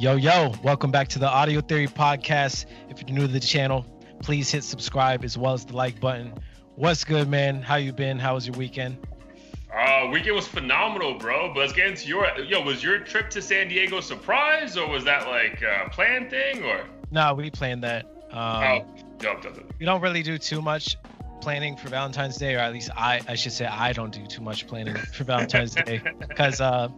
Yo, yo, welcome back to the Audio Theory Podcast. If you're new to the channel, please hit subscribe as well as the like button. What's good, man? How you been? How was your weekend? Uh, weekend was phenomenal, bro. But let's get into your yo. Was your trip to San Diego a surprise, or was that like a planned thing, or? No, we planned that. Um, oh, dope, dope, dope. we don't really do too much planning for Valentine's Day, or at least I, I should say, I don't do too much planning for Valentine's Day because uh,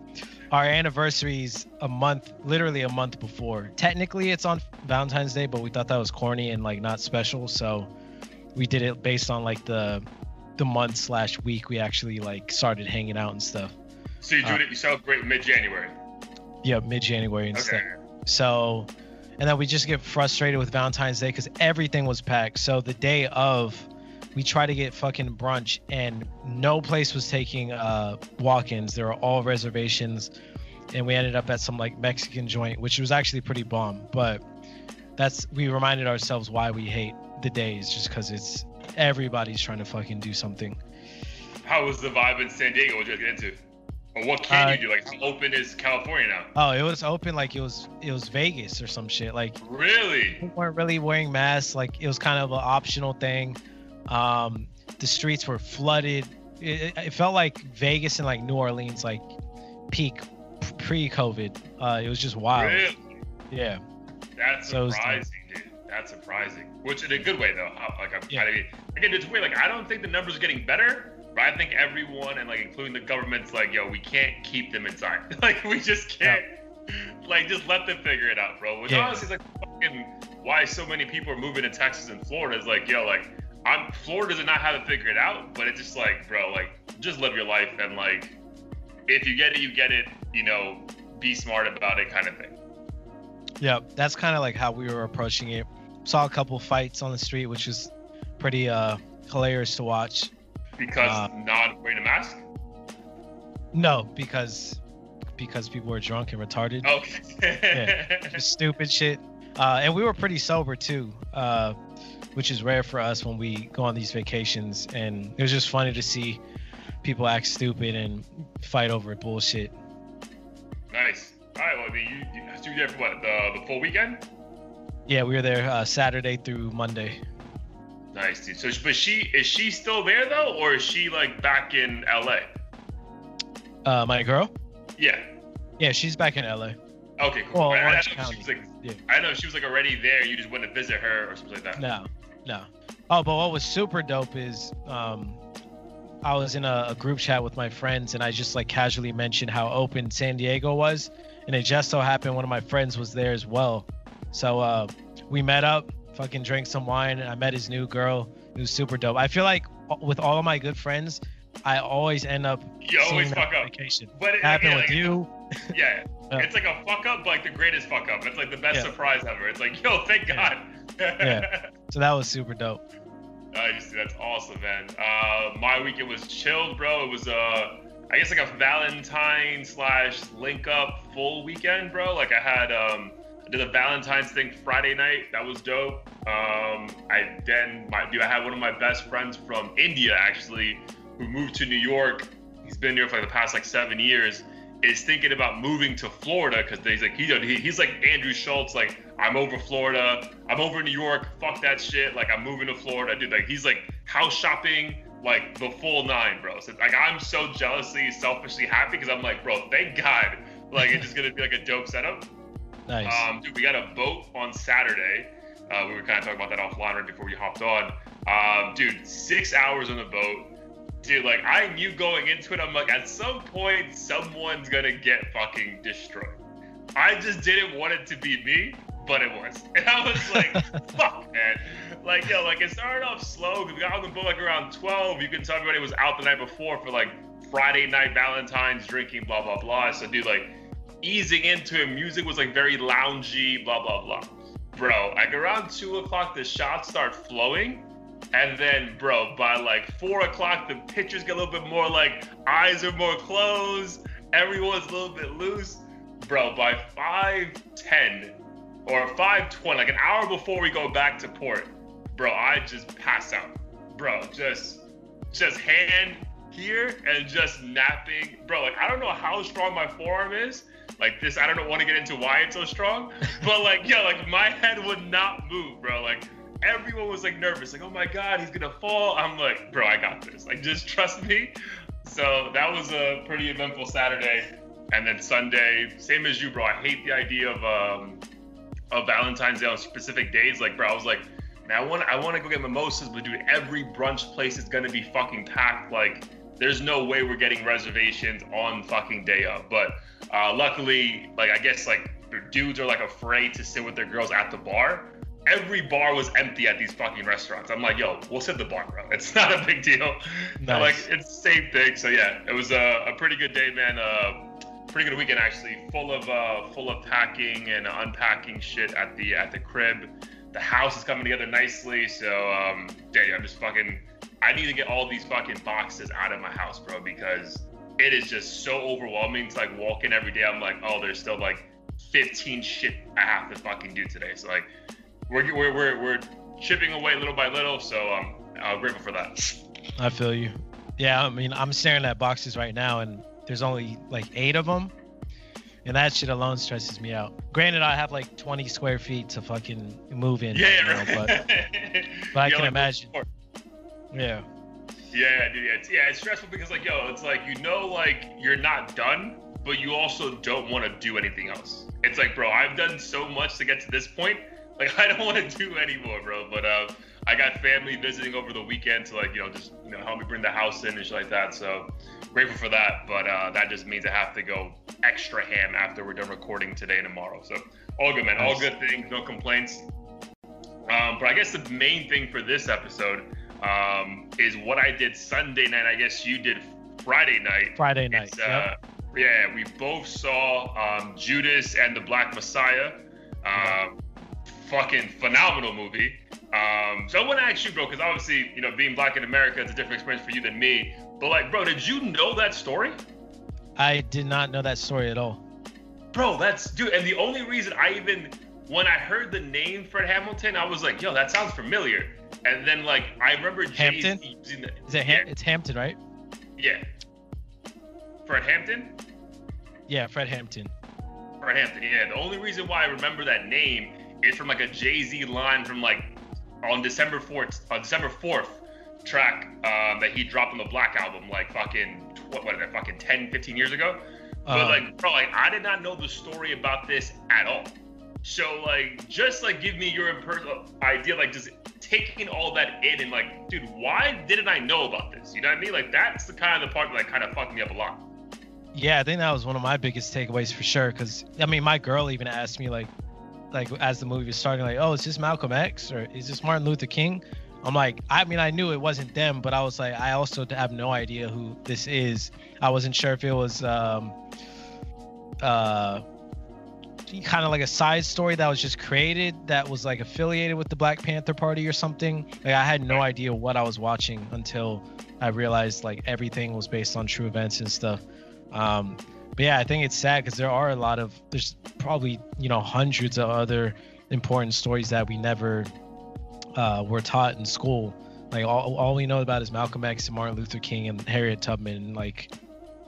our anniversary is a month, literally a month before. Technically, it's on Valentine's Day, but we thought that was corny and like not special, so we did it based on like the the month slash week we actually like started hanging out and stuff. So you do Uh, it. You celebrate mid January. Yeah, mid January and stuff. Okay. So, and then we just get frustrated with Valentine's Day because everything was packed. So the day of, we tried to get fucking brunch, and no place was taking uh, walk-ins. There were all reservations, and we ended up at some like Mexican joint, which was actually pretty bomb. But that's we reminded ourselves why we hate the days, just because it's everybody's trying to fucking do something. How was the vibe in San Diego? What did you get into? Or what can Uh, you do? Like, how open is California now? Oh, it was open like it was it was Vegas or some shit. Like Really? people weren't really wearing masks. Like it was kind of an optional thing. Um, the streets were flooded. It, it felt like Vegas and like New Orleans, like peak pre-COVID. Uh, it was just wild. Really? Yeah. That's So surprising, dude. That's surprising. Which in a good way, though. Like I'm Yeah. kind of again, it's weird. Like I don't think the numbers are getting better, but I think everyone and like including the government's like, yo, we can't keep them inside. like we just can't. Like just let them figure it out, bro. Which Yeah. honestly is like fucking why so many people are moving to Texas and Florida. Is like, yo, like I'm Florida does not have it figured out, but it's just like, bro, like just live your life and like if you get it, you get it. You know, be smart about it, kind of thing. Yeah. That's kind of like how we were approaching it. Saw a couple fights on the street, which was pretty uh hilarious to watch. Because Uh, not wearing a mask. No, because because people were drunk and retarded. Okay. just stupid shit. Uh, and we were pretty sober too, uh, which is rare for us when we go on these vacations. And it was just funny to see people act stupid and fight over bullshit. nice. All right. Well, I mean, you, you, you were there for what the the full weekend? Yeah, we were there uh, Saturday through Monday. Nice, dude. So, but she is she still there though, or is she like back in LA? Uh, my girl? Yeah. Yeah, she's back in LA. Okay, cool. Well, I, I know she was like, Yeah. I know she was like already there. You just went to visit her or something like that. No, no. Oh, but what was super dope is um, I was in a, a group chat with my friends and I just like casually mentioned how open San Diego was. And it just so happened one of my friends was there as well. So uh, we met up, fucking drank some wine, and I met his new girl. It was super dope. I feel like uh, with all of my good friends, I always end up You always fuck up. vacation. But it, Happened yeah, with like, you. Yeah. It's like a fuck up, but like the greatest fuck up. It's like the best Yeah. surprise ever. It's like, yo, thank God. Yeah. So that was super dope. Nice, that's awesome, man. Uh, my weekend was chilled, bro. It was uh, I guess like a Valentine slash link up full weekend, bro. Like I had um, I did a Valentine's thing Friday night. That was dope. Um, I then my dude, I had one of my best friends from India actually, who moved to New York. He's been here for like the past like seven years. Is thinking about moving to Florida because he's like he, he he's like Andrew Schulz. Like I'm over Florida. I'm over New York. Fuck that shit. Like I'm moving to Florida, dude. Like he's like house shopping, like the full nine, bro. So like I'm so jealously, selfishly happy because I'm like, bro, thank God. Like it's just gonna be like a dope setup. Nice. Um, dude, we got a boat on Saturday. Uh, we were kind of talking about that offline right before we hopped on. Um, dude, six hours on the boat. Dude, like I knew going into it, I'm like, at some point, someone's gonna get fucking destroyed. I just didn't want it to be me, but it was. And I was like, fuck, man. Like, yo, like it started off slow because we got on the boat like around 12. You can tell everybody was out the night before for like Friday night Valentine's drinking, blah, blah, blah. So, dude, like easing into it, music was like very loungy, blah, blah, blah. Bro, like around two o'clock, the shots start flowing. And then, bro, by like four o'clock, the pictures get a little bit more like eyes are more closed, everyone's a little bit loose. Bro, by 5:10 or 5:20, like an hour before we go back to port, bro, I just pass out. Bro, just just hand here and just napping. Bro, like I don't know how strong my forearm is, Like this, I don't want to get into why it's so strong, but like, yeah, like my head would not move, bro. Like everyone was like nervous, like, oh my god, he's gonna fall. I'm like, bro, I got this. Like, just trust me. So that was a pretty eventful Saturday, and then Sunday, same as you, bro. I hate the idea of um of Valentine's Day on specific days. Like, bro, I was like, man, I want I want to go get mimosas, but dude, every brunch place is gonna be fucking packed. Like, there's no way we're getting reservations on fucking day of. But uh, luckily, like I guess like dudes are like afraid to sit with their girls at the bar. Every bar was empty at these fucking restaurants. I'm like, yo, we'll sit the bar, bro. It's not a big deal. Nice. Like it's the same thing. So yeah, it was a, a pretty good day, man. Uh, pretty good weekend actually, full of uh, full of packing and unpacking shit at the at the crib. The house is coming together nicely, so um, yeah, I'm just fucking. I need to get all these fucking boxes out of my house, bro, because it is just so overwhelming to like walk in every day. I'm like, oh, there's still like 15 shit I have to fucking do today. So like, we're we're we're, we're chipping away little by little. So um, I'm grateful for that. I feel you. Yeah, I mean, I'm staring at boxes right now, and there's only like eight of them, and that shit alone stresses me out. Granted, I have like 20 square feet to fucking move in. Yeah, right now, but, but I can like imagine. Yeah. Yeah, dude. Yeah it's, yeah, it's stressful because like, yo, it's like you know, like you're not done, but you also don't want to do anything else. It's like, bro, I've done so much to get to this point. Like, I don't want to do anymore, bro. But uh, I got family visiting over the weekend to like, you know, just you know help me bring the house in and shit like that. So grateful for that. But uh, that just means I have to go extra ham after we're done recording today and tomorrow. So all good, man. All good things. No complaints. Um, but I guess the main thing for this episode um, is what I did Sunday night. I guess you did Friday night. Friday night. Uh, Yeah, we both saw um, Judas and the Black Messiah. Um, fucking phenomenal movie. Um, so I want to ask you, bro, because obviously, you know, being black in America, it's a different experience for you than me. But like, bro, did you know that story? I did not know that story at all. Bro, that's dude. And the only reason I even when I heard the name Fred Hamilton, I was like, yo, that sounds familiar. And then like I remember Hampton. Using the, Is it Ham- yeah. It's Hampton, right? Yeah. Fred Hampton. Yeah, Fred Hampton. Fred Hampton. Yeah. The only reason why I remember that name is from like a Jay Z line from like on December fourth, on December fourth track um, that he dropped on the Black album, like fucking what, what is that, fucking 10, 15 years ago. But uh, like, bro, like I did not know the story about this at all. So like, just like give me your imper- idea, like just taking all that in and like, dude, why didn't I know about this? You know what I mean? Like that's the kind of the part that like, kind of fucked me up a lot. Yeah, I think that was one of my biggest takeaways for sure. Cause I mean, my girl even asked me like, like as the movie was starting, like, oh, is this Malcolm X or is this Martin Luther King? I'm like, I mean, I knew it wasn't them, but I was like, I also have no idea who this is. I wasn't sure if it was um, uh, kind of like a side story that was just created that was like affiliated with the Black Panther Party or something. Like I had no idea what I was watching until I realized like everything was based on true events and stuff. Um, but yeah, I think it's sad because there are a lot of there's probably you know hundreds of other important stories that we never uh, were taught in school. Like all, all we know about is Malcolm X and Martin Luther King and Harriet Tubman. Like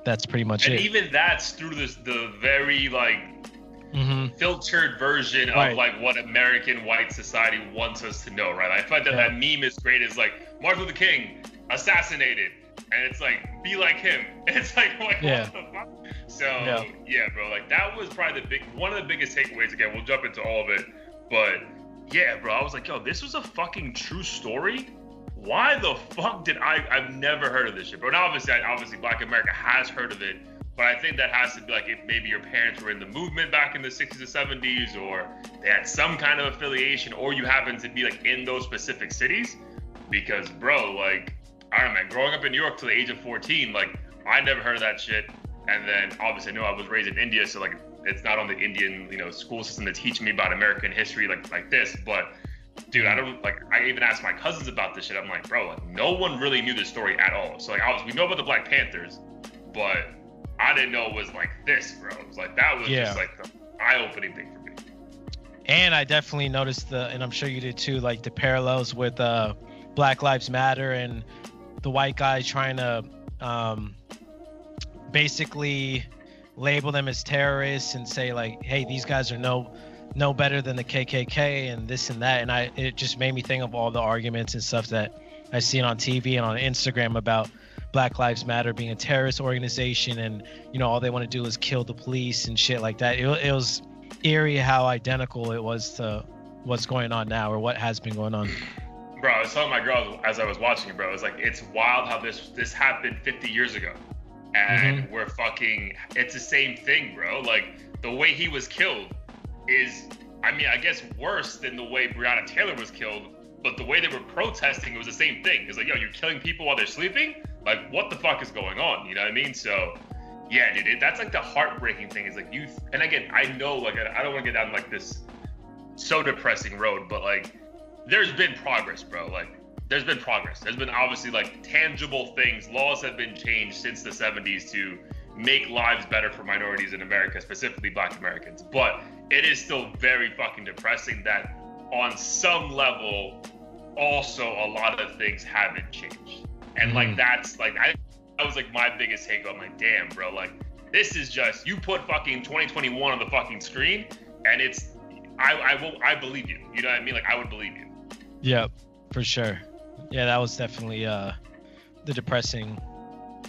that's pretty much and it. And even that's through this the very like mm-hmm. filtered version right. of like what American white society wants us to know, right? I find that yeah. that meme is great. Is like Martin Luther King assassinated, and it's like be like him. it's like, like yeah. So yeah. yeah, bro, like that was probably the big one of the biggest takeaways. Again, we'll jump into all of it, but yeah, bro, I was like, yo, this was a fucking true story. Why the fuck did I? I've never heard of this shit, bro. And obviously, obviously, Black America has heard of it but I think that has to be like if maybe your parents were in the movement back in the 60s or 70s, or they had some kind of affiliation, or you happen to be like in those specific cities. Because, bro, like, I don't know, man, growing up in New York till the age of 14, like, I never heard of that shit. And then obviously, I know I was raised in India, so like, it's not on the Indian, you know, school system to teach me about American history like like this. But, dude, I don't like. I even asked my cousins about this shit. I'm like, bro, like, no one really knew this story at all. So like, obviously, we know about the Black Panthers, but I didn't know it was like this, bro. It was like that was yeah. just like the eye-opening thing for me. And I definitely noticed the, and I'm sure you did too, like the parallels with uh, Black Lives Matter and the white guy trying to um, basically label them as terrorists and say like, hey, these guys are no no better than the KKK and this and that. And I it just made me think of all the arguments and stuff that I've seen on TV and on Instagram about Black Lives Matter being a terrorist organization and you know all they want to do is kill the police and shit like that. It, it was eerie how identical it was to what's going on now or what has been going on. Bro, I was telling my girl as I was watching it, bro. It's like it's wild how this this happened 50 years ago, and mm-hmm. we're fucking. It's the same thing, bro. Like the way he was killed is, I mean, I guess worse than the way Breonna Taylor was killed. But the way they were protesting, it was the same thing. It's like, yo, you're killing people while they're sleeping. Like, what the fuck is going on? You know what I mean? So, yeah, dude, it, that's like the heartbreaking thing. Is like you, and again, I know, like, I, I don't want to get down like this so depressing road, but like, there's been progress, bro. Like, there's been progress. There's been obviously like tangible things. Laws have been changed since the 70s to make lives better for minorities in America, specifically Black Americans. But it is still very fucking depressing that on some level, also a lot of things haven't changed. And mm. like that's like I that was like my biggest take. I'm like, damn, bro, like this is just you put fucking 2021 on the fucking screen, and it's I I will I believe you. You know what I mean? Like I would believe you. Yeah, for sure. Yeah, that was definitely uh the depressing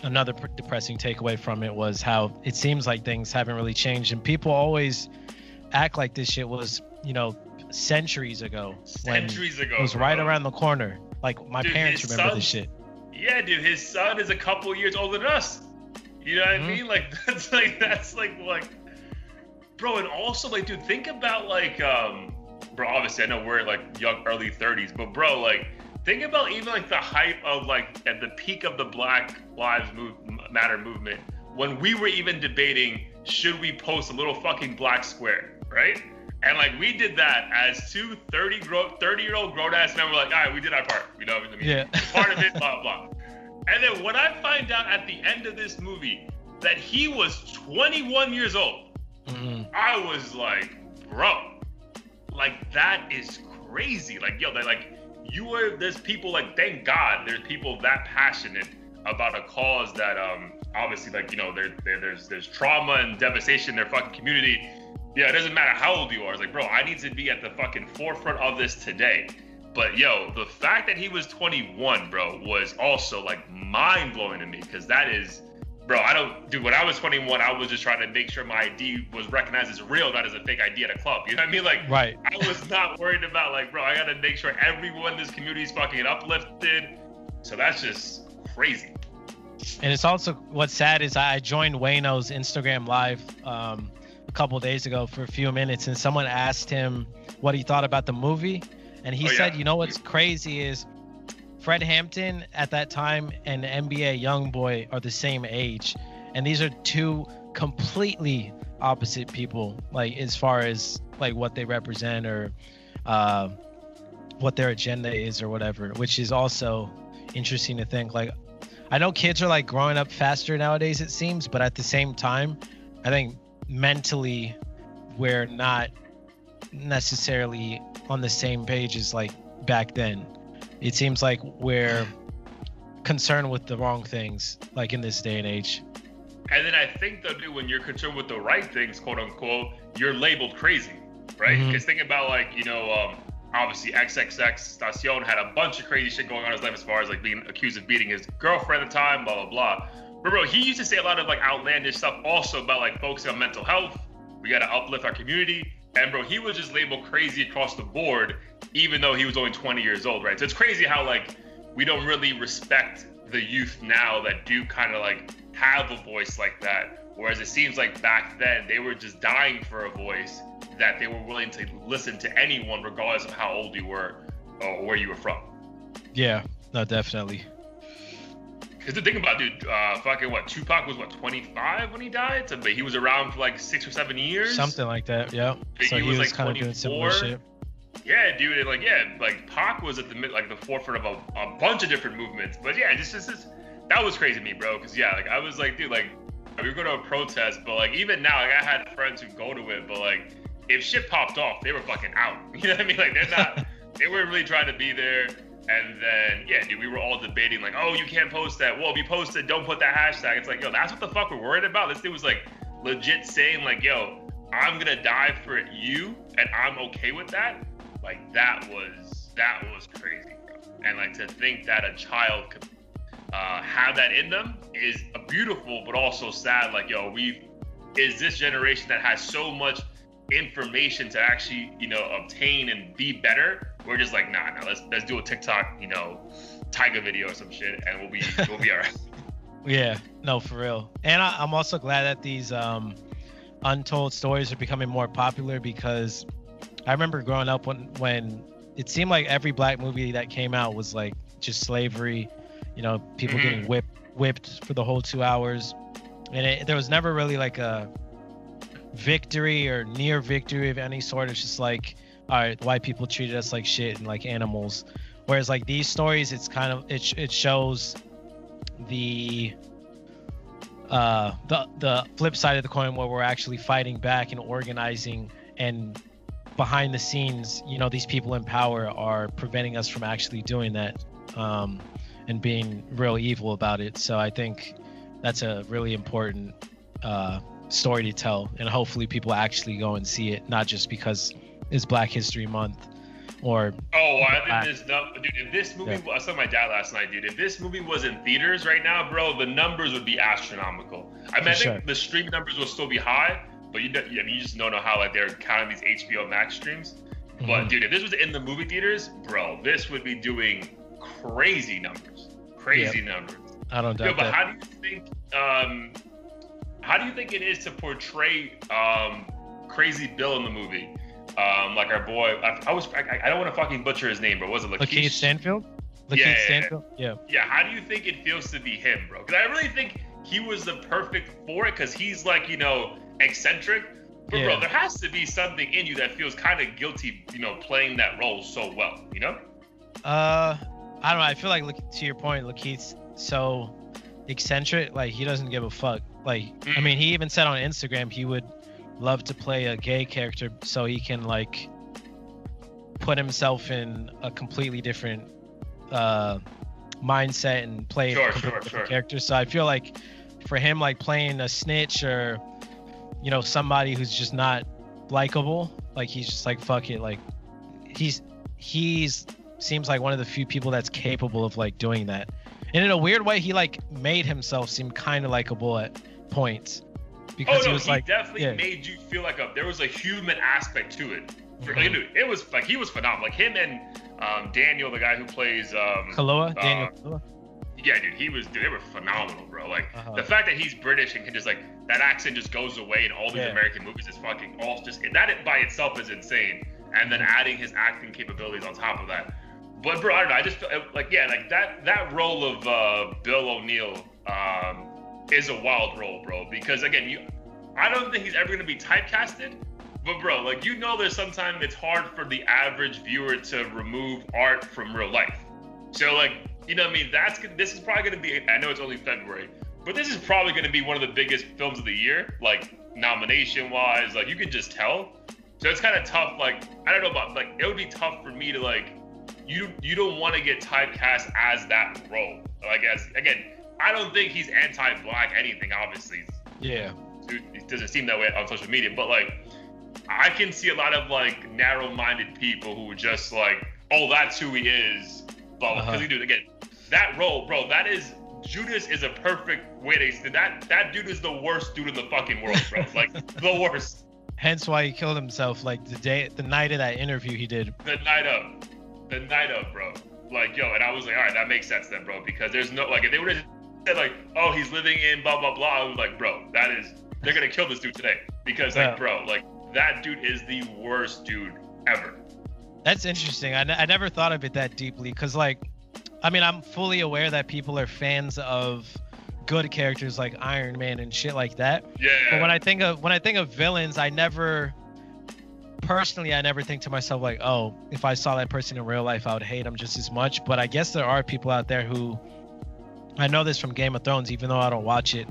another depressing takeaway from it was how it seems like things haven't really changed and people always act like this shit was, you know, centuries ago. Centuries ago. It was bro. right around the corner. Like my dude, parents remember son, this shit. Yeah, dude, his son is a couple years older than us. You know what mm-hmm. I mean? Like that's like that's like like bro, and also like dude, think about like um bro, obviously I know we're like young early 30s, but bro, like think about even like the hype of like at the peak of the Black Lives Move, Matter movement when we were even debating should we post a little fucking black square right? And like we did that as two 30 grow 30 year old grown ass men. We're like, all right, we did our part. You know, I mean, yeah. part of it, blah blah. And then when I find out at the end of this movie that he was 21 years old, mm-hmm. I was like, bro, like that is crazy. Like, yo, they like you are. There's people like, thank God, there's people that passionate about a cause that um obviously like you know there there's there's trauma and devastation in their fucking community yeah, it doesn't matter how old you are. It's like, bro, I need to be at the fucking forefront of this today. But yo, the fact that he was 21, bro, was also like mind blowing to me because that is, bro, I don't, dude, when I was 21, I was just trying to make sure my ID was recognized as real, not as a fake ID at a club. You know what I mean? Like, right. I was not worried about, like, bro, I got to make sure everyone in this community is fucking uplifted. So that's just crazy. And it's also what's sad is I joined Wayno's Instagram live. Um, a couple days ago for a few minutes, and someone asked him what he thought about the movie, and he oh, said, yeah. "You know what's crazy is Fred Hampton at that time and NBA YoungBoy are the same age, and these are two completely opposite people, like as far as like what they represent or uh, what their agenda is or whatever, which is also interesting to think. Like, I know kids are like growing up faster nowadays, it seems, but at the same time, I think mentally we're not necessarily on the same page as like back then. It seems like we're concerned with the wrong things, like in this day and age. And then I think though, dude, when you're concerned with the right things, quote unquote, you're labeled crazy, right? Because mm-hmm. think about like, you know, um, obviously XXXTentacion had a bunch of crazy shit going on in his life as far as like being accused of beating his girlfriend at the time, blah blah blah. But bro, he used to say a lot of like outlandish stuff also about like focusing on mental health. We gotta uplift our community. And bro, he was just labeled crazy across the board, even though he was only 20 years old, right? So it's crazy how like we don't really respect the youth now that do kind of like have a voice like that. Whereas it seems like back then they were just dying for a voice that they were willing to listen to anyone, regardless of how old you were uh, or where you were from. Yeah, no, definitely. Because the thing about dude, uh, fucking what? Tupac was what 25 when he died, so, but he was around for like six or seven years. Something like that, yeah. So he, was, was like kind of doing similar shit. Yeah, dude, and like yeah, like Pac was at the mid, like the forefront of a, a bunch of different movements. But yeah, just, just, just that was crazy to me, bro. Because yeah, like I was like, dude, like we were going to a protest, but like even now, like I had friends who go to it, but like if shit popped off, they were fucking out. You know what I mean? Like they're not, they weren't really trying to be there. And then, yeah, dude, we were all debating, like, oh, you can't post that. Well, if you post it, don't put that hashtag. It's like, yo, that's what the fuck we're worried about. This dude was like legit saying like, "Yo, I'm gonna die for you, and I'm okay with that." Like that was that was crazy, bro. And like to think that a child could uh, have that in them is beautiful, but also sad. Like, yo, we've is this generation that has so much information to actually, you know, obtain and be better. We're just like, nah, nah, let's let's do a TikTok, you know, Tiger video or some shit, and we'll be we'll be alright. Yeah, no, for real. And I, I'm also glad that these um, untold stories are becoming more popular because I remember growing up when when it seemed like every black movie that came out was like just slavery, you know, people Mhm. getting whipped whipped for the whole two hours, and it, there was never really like a victory or near victory of any sort. It's just like, all right, white people treated us like shit and like animals. Whereas like these stories, it's kind of it it shows the uh the the flip side of the coin where we're actually fighting back and organizing and behind the scenes you know these people in power are preventing us from actually doing that um and being real evil about it so i think that's a really important uh story to tell and hopefully people actually go and see it not just because it's black history month or Oh, I think this, no, dude. If this movie, Yeah. I saw my dad last night, dude. If this movie was in theaters right now, bro, the numbers would be astronomical. I mean, For I think sure. the streaming numbers will still be high, but you, know, I mean, you just don't know how like they're counting these HBO Max streams. But Mhm. dude, if this was in the movie theaters, bro, this would be doing crazy numbers, crazy numbers. i don't Yo, doubt but that how do you think? Um, how do you think it is to portray um, Crazy Bill in the movie? Um, like our boy, I, I was, I, I don't want to fucking butcher his name, but was it lakeith Lakeith? stanfield lakeith Yeah, yeah, yeah. stanfield yeah Yeah. How do you think it feels to be him, bro? Because I really think he was the perfect for it, because he's like, you know, eccentric. But Yeah. bro, there has to be something in you that feels kind of guilty, you know, playing that role so well, you know? Uh, I don't know. I feel like look to your point, Lakeith's so eccentric. Like he doesn't give a fuck. Like I Mhm. mean, he even said on Instagram he would love to play a gay character so he can like put himself in a completely different uh mindset and play Sure, a completely sure, different sure. character. So I feel like for him, like playing a snitch or you know somebody who's just not likable, like he's just like fuck it, like he's he's seems like one of the few people that's capable of like doing that. And in a weird way, he like made himself seem kind of likable at points because oh no, he was he like, definitely yeah. made you feel like a there was a human aspect to it. For, Mhm. dude, it was like he was phenomenal. Like him and um, Daniel, the guy who plays um, Daniel uh, Kaluuya. yeah, dude, he was dude, they were phenomenal, bro. Like Uh-huh. the fact that he's British and can just like that accent just goes away in all these Yeah. American movies is fucking all just that by itself is insane. And then adding his acting capabilities on top of that. But bro, I don't know. I just feel like yeah, like that that role of uh, Bill O'Neal um, is a wild role, bro. Because again, you, I don't think he's ever gonna be typecasted. But bro, like you know, there's sometimes it's hard for the average viewer to remove art from real life. So like, you know, what I mean, that's this is probably gonna be. I know it's only February, but this is probably gonna be one of the biggest films of the year, like nomination wise. Like you can just tell. So it's kind of tough. Like I don't know about like it would be tough for me to like you you don't want to get typecast as that role. Like as again, I don't think he's anti-black anything. Obviously, Yeah. It doesn't seem that way on social media, but like I can see a lot of like narrow-minded people who are just like, oh, that's who he is. But because Uh-huh. he do again, that role, bro, that is Judas is a perfect way to that. That dude is the worst dude in the fucking world, bro. like the worst. Hence why he killed himself. Like the day, the night of that interview he did. The night of, the night of, bro. Like yo, and I was like, all right, that makes sense then, bro, because there's no like if they would have said like, oh, he's living in blah blah blah, I was like, bro, that is they're gonna kill this dude today because like, Yeah. bro, like that dude is the worst dude ever. That's interesting. I, I never thought of it that deeply because, like, I mean, I'm fully aware that people are fans of good characters like Iron Man and shit like that. Yeah. But when I think of when I think of villains, I never personally I never think to myself like, oh, if I saw that person in real life, I would hate him just as much. But I guess there are people out there who I know this from Game of Thrones, even though I don't watch it.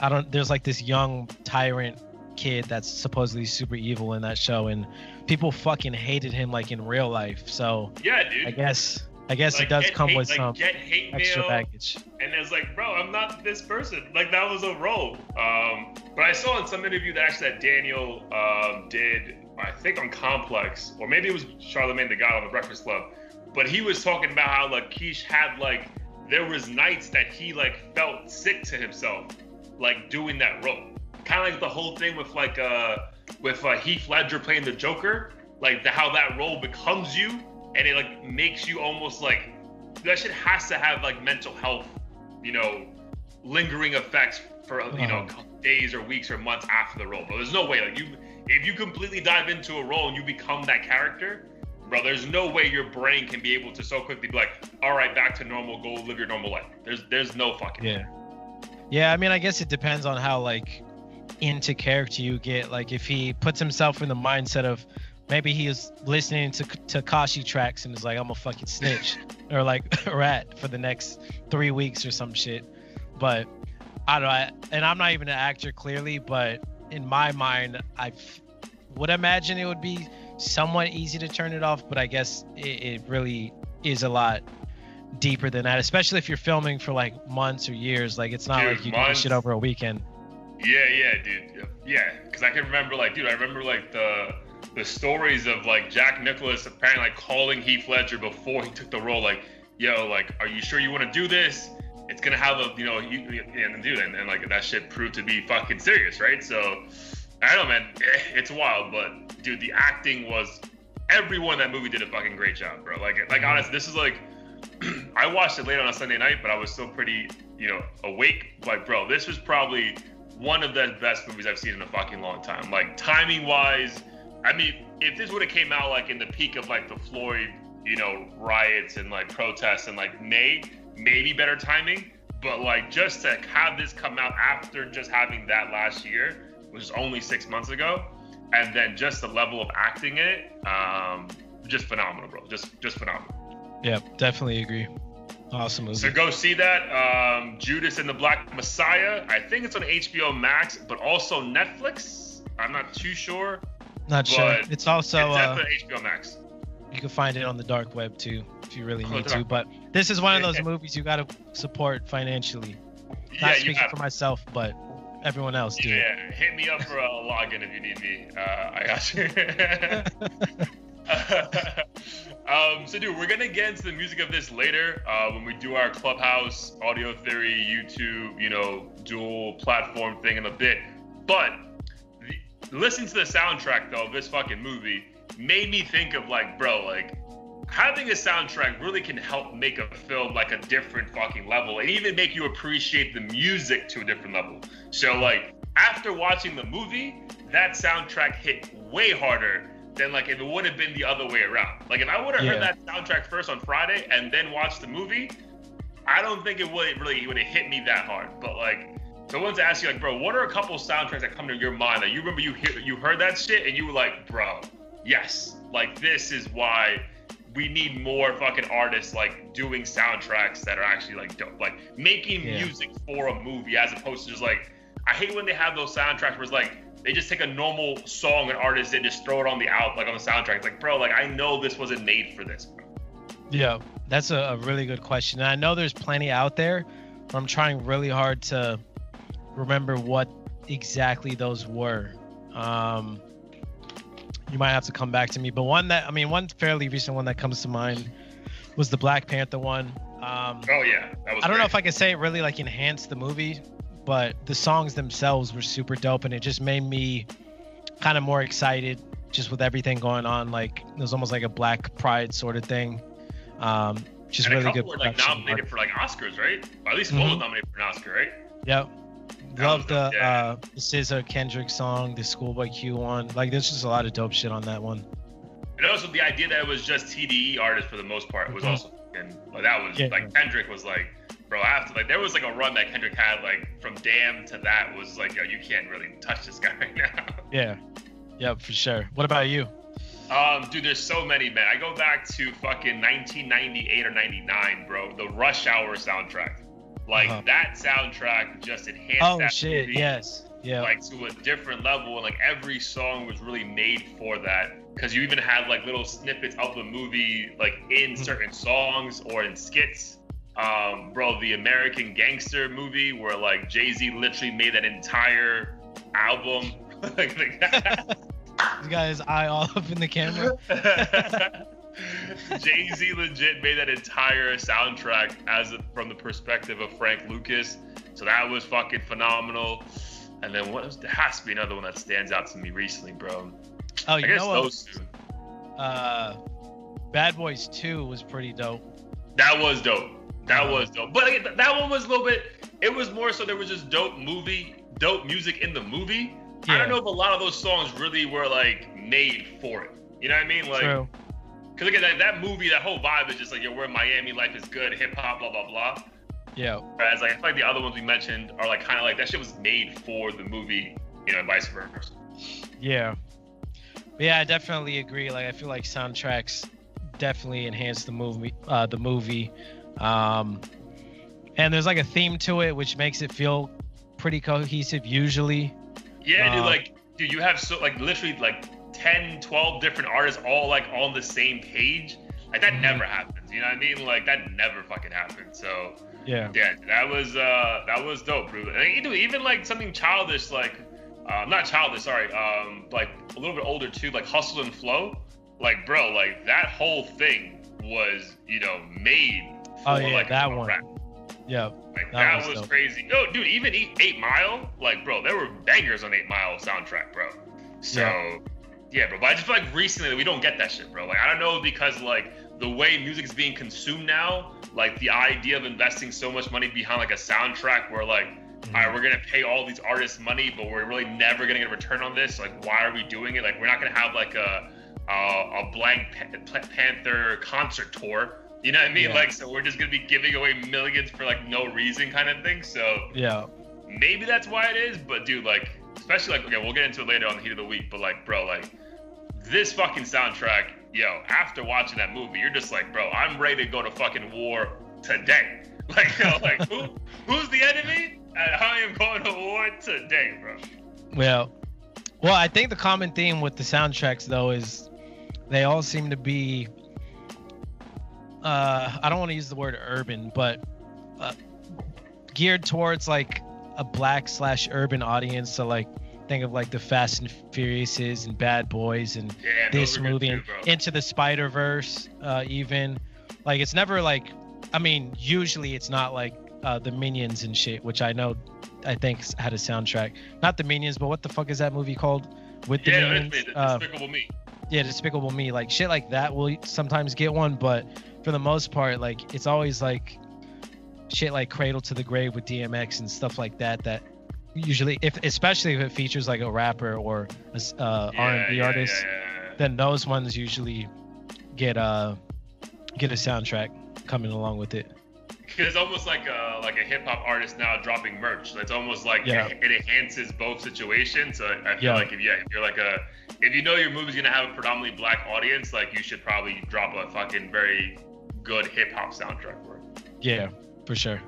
I don't there's like this young tyrant kid that's supposedly super evil in that show and people fucking hated him like in real life. So yeah, dude. I guess I guess Like, it does come hate, with like, some get hate extra mail, baggage. and it's like, bro, I'm not this person. Like that was a role. Um, But I saw in some interview that actually that Daniel um, did, I think on Complex, or maybe it was Charlemagne the God on the Breakfast Club. But he was talking about how like Keish had like there was nights that he like felt sick to himself, like doing that role. Kind of like the whole thing with like uh with uh, Heath Ledger playing the Joker, like the, how that role becomes you, and it like makes you almost like that shit has to have like mental health, you know, lingering effects for you know Uh-huh. days or weeks or months after the role. But there's no way like you if you completely dive into a role and you become that character, bro, there's no way your brain can be able to so quickly be like, all right, back to normal, go live your normal life. There's there's no fucking way. Yeah. Yeah, I mean, I guess it depends on how like into character you get. Like if he puts himself in the mindset of maybe he is listening to Tekashi tracks and is like, I'm a fucking snitch or like rat for the next three weeks or some shit. But I don't know. I, and I'm not even an actor clearly, but in my mind, I would imagine it would be somewhat easy to turn it off. But I guess it, it really is a lot deeper than that, especially if you're filming for like months or years. Like it's not Dude, like you can do months. shit over a weekend. Yeah, yeah, dude. Yeah, because I can remember, like, dude, I remember like the the stories of like Jack Nicholas apparently like calling Heath Ledger before he took the role, like, yo, like, are you sure you want to do this? It's gonna have a, you know, you and dude, and, and like that shit proved to be fucking serious, right? So, I don't know, man. Eh, It's wild, but dude, the acting was everyone in that movie did a fucking great job, bro. Like, like Mhm. honestly, this is like I watched it late on a Sunday night, but I was still pretty, you know, awake. Like, bro, this was probably one of the best movies I've seen in a fucking long time. Like timing wise, I mean, if this would have came out like in the peak of like the Floyd, you know, riots and like protests and like May, maybe better timing. But like just to have this come out after just having that last year, which is only six months ago, and then just the level of acting in it, um, just phenomenal, bro. Just just phenomenal. Yeah, definitely agree. Awesome movie. So go see that. Um, Judas and the Black Messiah. I think it's on HBO Max, but also Netflix. I'm not too sure. Not sure. It's also it's uh, HBO Max. you can find it on the dark web too if you really Oh, need to. But this is one of those movies you got to support financially. Yeah, Not you speaking for myself, but everyone else do. Yeah, hit me up for a login if you need me. Uh, I got you. um, so, dude, we're gonna get into the music of this later uh, when we do our Clubhouse audio theory, YouTube, you know, dual platform thing in a bit. But the, listening to the soundtrack though of this fucking movie made me think of like, bro, like having a soundtrack really can help make a film like a different fucking level and even make you appreciate the music to a different level. So like after watching the movie, that soundtrack hit way harder than like if it would have been the other way around. Like if I would have heard that soundtrack first on Friday and then watched the movie, I don't think it would really would have hit me that hard. But like so I wanted to ask you, like, bro, what are a couple soundtracks that come to your mind that you remember you hear, you heard that shit and you were like, bro, yes, like this is why we need more fucking artists like doing soundtracks that are actually like dope, like making Yeah. music for a movie as opposed to just like I hate when they have those soundtracks where it's like they just take a normal song and artist and just throw it on the out like on the soundtrack. It's like, bro, like I know this wasn't made for this. Bro. Yeah, that's a, a really good question. And I know there's plenty out there, but I'm trying really hard to remember what exactly those were. Um, you might have to come back to me, but one that I mean, one fairly recent one that comes to mind was the Black Panther one. Um, Oh yeah, that was. I don't know if I could say it really like enhanced the movie, but the songs themselves were super dope, and it just made me kind of more excited just with everything going on. Like it was almost like a Black Pride sort of thing. Um, just and really good were like nominated for like Oscars, right? Or at least one was nominated for an Oscar, right? Yep. Love the dope, yeah. uh SZA Kendrick song, the Schoolboy Q one. Like there's just a lot of dope shit on that one. And also the idea that it was just TDE artists for the most part was Mhm. also and like that was Yeah. like Kendrick was like, bro, after like there was like a run that Kendrick had like from Damn to that was like, yo, you can't really touch this guy right now. Yeah. Yep, for sure. What about you? Um, dude, there's so many, man. I go back to fucking 1998 or 99, bro. The Rush Hour soundtrack. Like Uh-huh. that soundtrack just enhanced Oh that shit, movie, yes. Yeah. like to a different level, and like every song was really made for that. Because you even had like little snippets of the movie, like in Mhm. certain songs or in skits. Um, bro, the American Gangster movie, where like Jay Z literally made that entire album. He's got his eye all up in the camera. Jay Z legit made that entire soundtrack as a, from the perspective of Frank Lucas, so that was fucking phenomenal. And then what was, there has to be another one that stands out to me recently, bro. Oh, I you guess know what? two. Uh, Bad Boys 2 was pretty dope. That was dope. That Uh-huh. was dope. But th- that one was a little bit. It was more so there was just dope movie, dope music in the movie. I don't know if a lot of those songs really were like made for it. You know what I mean? Like, True. Cause again, that, that movie, that whole vibe is just like, yo, we're in Miami, life is good, hip hop, blah blah blah. Yeah. Whereas like I feel like the other ones we mentioned are like kind of like that shit was made for the movie, you know, and vice versa. Yeah. Yeah, I definitely agree. Like I feel like soundtracks definitely enhance the movie uh the movie. Um and there's like a theme to it which makes it feel pretty cohesive usually. Yeah, dude, Uh, like, dude, you have so like literally like 10, 12 different artists all like on the same page. Like that Mhm. never happens. You know what I mean? Like that never fucking happens. So Yeah. yeah, that was uh that was dope, bro. And you know, even like something childish like uh, not childish, sorry, um, like a little bit older too, like Hustle and Flow. Like, bro, like that whole thing was, you know, made for Oh, yeah, like that one. rap. Yeah. Like That that, was dope. crazy. crazy. No, dude, even Eight, Eight Mile, like, bro, there were bangers on Eight Mile soundtrack, bro. So, Yeah. Yeah, bro. But I just feel like recently we don't get that shit, bro. Like, I don't know because like the way music is being consumed now, like the idea of investing so much money behind like a soundtrack where like, mm-hmm. all right, we're gonna pay all these artists money, but we're really never gonna get a return on this. Like, why are we doing it? Like, we're not gonna have like a a, a Blank Pa- Pa- Panther concert tour. You know what I mean? Yeah. Like, so we're just gonna be giving away millions for like no reason, kind of thing. So Yeah. maybe that's why it is. But dude, like, especially like, okay, we'll get into it later on the heat of the week. But like, bro, like, this fucking soundtrack, yo, after watching that movie, you're just like, bro, I'm ready to go to fucking war today. Like, yo, like, who, who's the enemy? And I am going to war today, bro. Well, well, I think the common theme with the soundtracks though is they all seem to be uh I don't want to use the word urban, but uh, geared towards like a black slash urban audience. So like think of like the Fast and Furiouses and Bad Boys and Yeah, this those are good movie and bro. into the Spider Verse, uh, even like it's never like I mean usually it's not like uh, the Minions and shit, which I know I think had a soundtrack. Not the Minions, but what the fuck is that movie called? With the yeah, Minions, it's Uh, Despicable Me. yeah, Despicable Me, like shit like that will sometimes get one, but for the most part, like it's always like shit like Cradle to the Grave with DMX and stuff like that. That usually, if especially if it features like a rapper or a uh, Yeah, R&B yeah, artist, yeah, then those ones usually get uh get a soundtrack coming along with it. It's almost like a like a hip hop artist now dropping merch. It's almost like it, it enhances both situations. So I feel like if yeah, if you're like a if you know your movie's gonna have a predominantly black audience, like you should probably drop a fucking very good hip hop soundtrack for it. Yeah, for sure.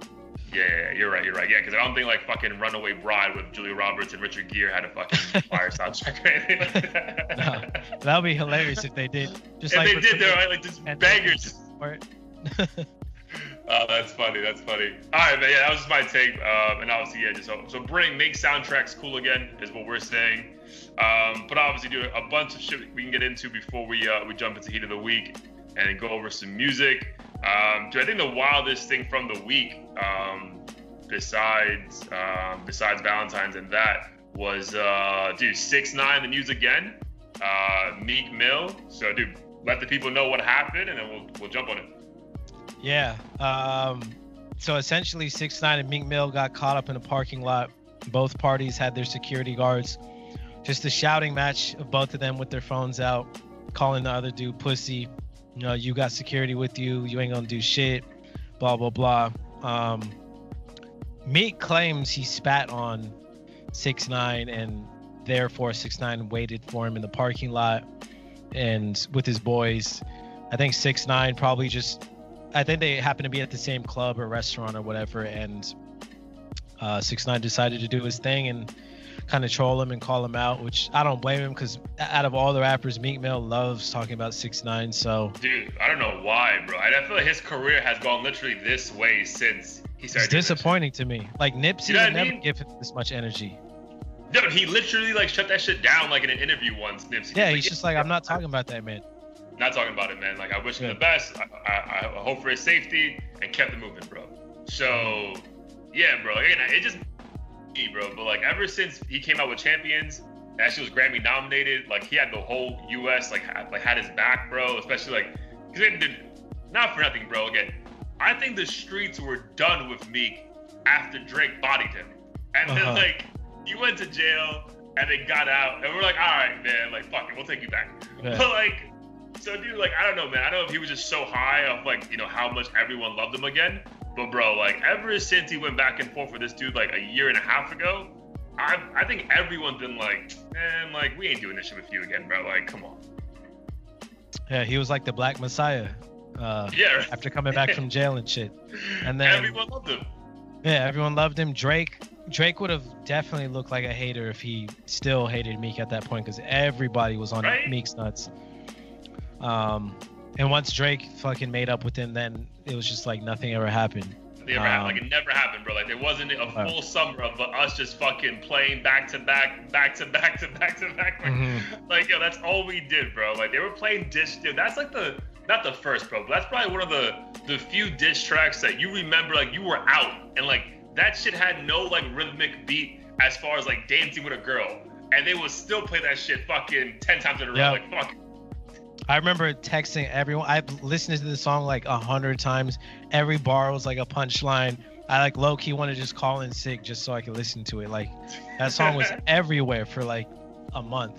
Yeah, yeah, you're right, you're right. Yeah, because I don't think like fucking Runaway Bride with Julia Roberts and Richard Gere had a fucking fire soundtrack or anything like that. No, That would be hilarious if they did. Just if like they did, the- they're right, like just bangers. Oh, that's funny. That's funny. All right, man. Yeah, that was just my take. Um, and obviously, yeah, just so, so bring make soundtracks cool again is what we're saying. Um, but obviously, do a bunch of shit we can get into before we uh, we jump into heat of the week and go over some music. Um, dude, I think the wildest thing from the week, um, besides um, besides Valentine's and that, was uh, dude six nine the news again. Uh, Meek Mill. So, dude, let the people know what happened, and then we'll we'll jump on it. Yeah. Um, so essentially, six nine and Meek Mill got caught up in a parking lot. Both parties had their security guards. Just a shouting match of both of them with their phones out, calling the other dude pussy. You know, you got security with you. You ain't gonna do shit. Blah blah blah. Um, Meek claims he spat on six nine and therefore six nine waited for him in the parking lot and with his boys. I think six nine probably just I think they happened to be at the same club or restaurant or whatever, and uh, Six Nine decided to do his thing and kind of troll him and call him out, which I don't blame him because out of all the rappers, Meek Mill loves talking about Six Nine. So Dude, I don't know why, bro. I feel like his career has gone literally this way since he it's started. this disappointing to me. Like Nipsey You know would never mean? give him this much energy. Dude, he literally like shut that shit down like in an interview once. Nipsey. Yeah, Like, he's just like, I'm not talking about that, man. not talking about it, man. Like I wish him Yeah. the best. I, I, I hope for his safety and kept it moving, bro. So yeah, bro. Again, it just bro. But like ever since he came out with Champions, that shit was Grammy nominated. Like he had the whole U.S. like had, like had his back, bro. Especially like because did not for nothing, bro. Again, I think the streets were done with Meek after Drake bodied him, and then Uh-huh. like he went to jail and they got out, and we're like, all right, man, like fuck it, we'll take you back. Yeah. But like, so dude, like I don't know, man. I don't know if he was just so high off like you know how much everyone loved him again. But bro, like ever since he went back and forth with this dude like a year and a half ago, I I think everyone's been like, man, like we ain't doing this shit with you again, bro. Like, come on. Yeah, he was like the Black Messiah uh, Yeah. after coming back from jail and shit. And then everyone loved him. yeah, everyone loved him. Drake Drake would have definitely looked like a hater if he still hated Meek at that point because everybody was on Right? Meek's nuts. Um, and once Drake fucking made up with him, then it was just like nothing ever happened. They ever happened. Um, Like it never happened, bro. Like there wasn't a Uh, full summer of us just fucking playing back to back, back to back to back to back. Like, Mhm. like yo, that's all we did, bro. Like they were playing dish. Dude, that's like the not the first, bro, but that's probably one of the the few dish tracks that you remember. Like you were out and like that shit had no like rhythmic beat as far as like dancing with a girl, and they would still play that shit fucking ten times in a row. Yeah. Like fuck. I remember texting everyone. I've listened to the song like a hundred times. Every bar was like a punchline. I like low key want to just call in sick just so I could listen to it. Like that song was everywhere for like a month.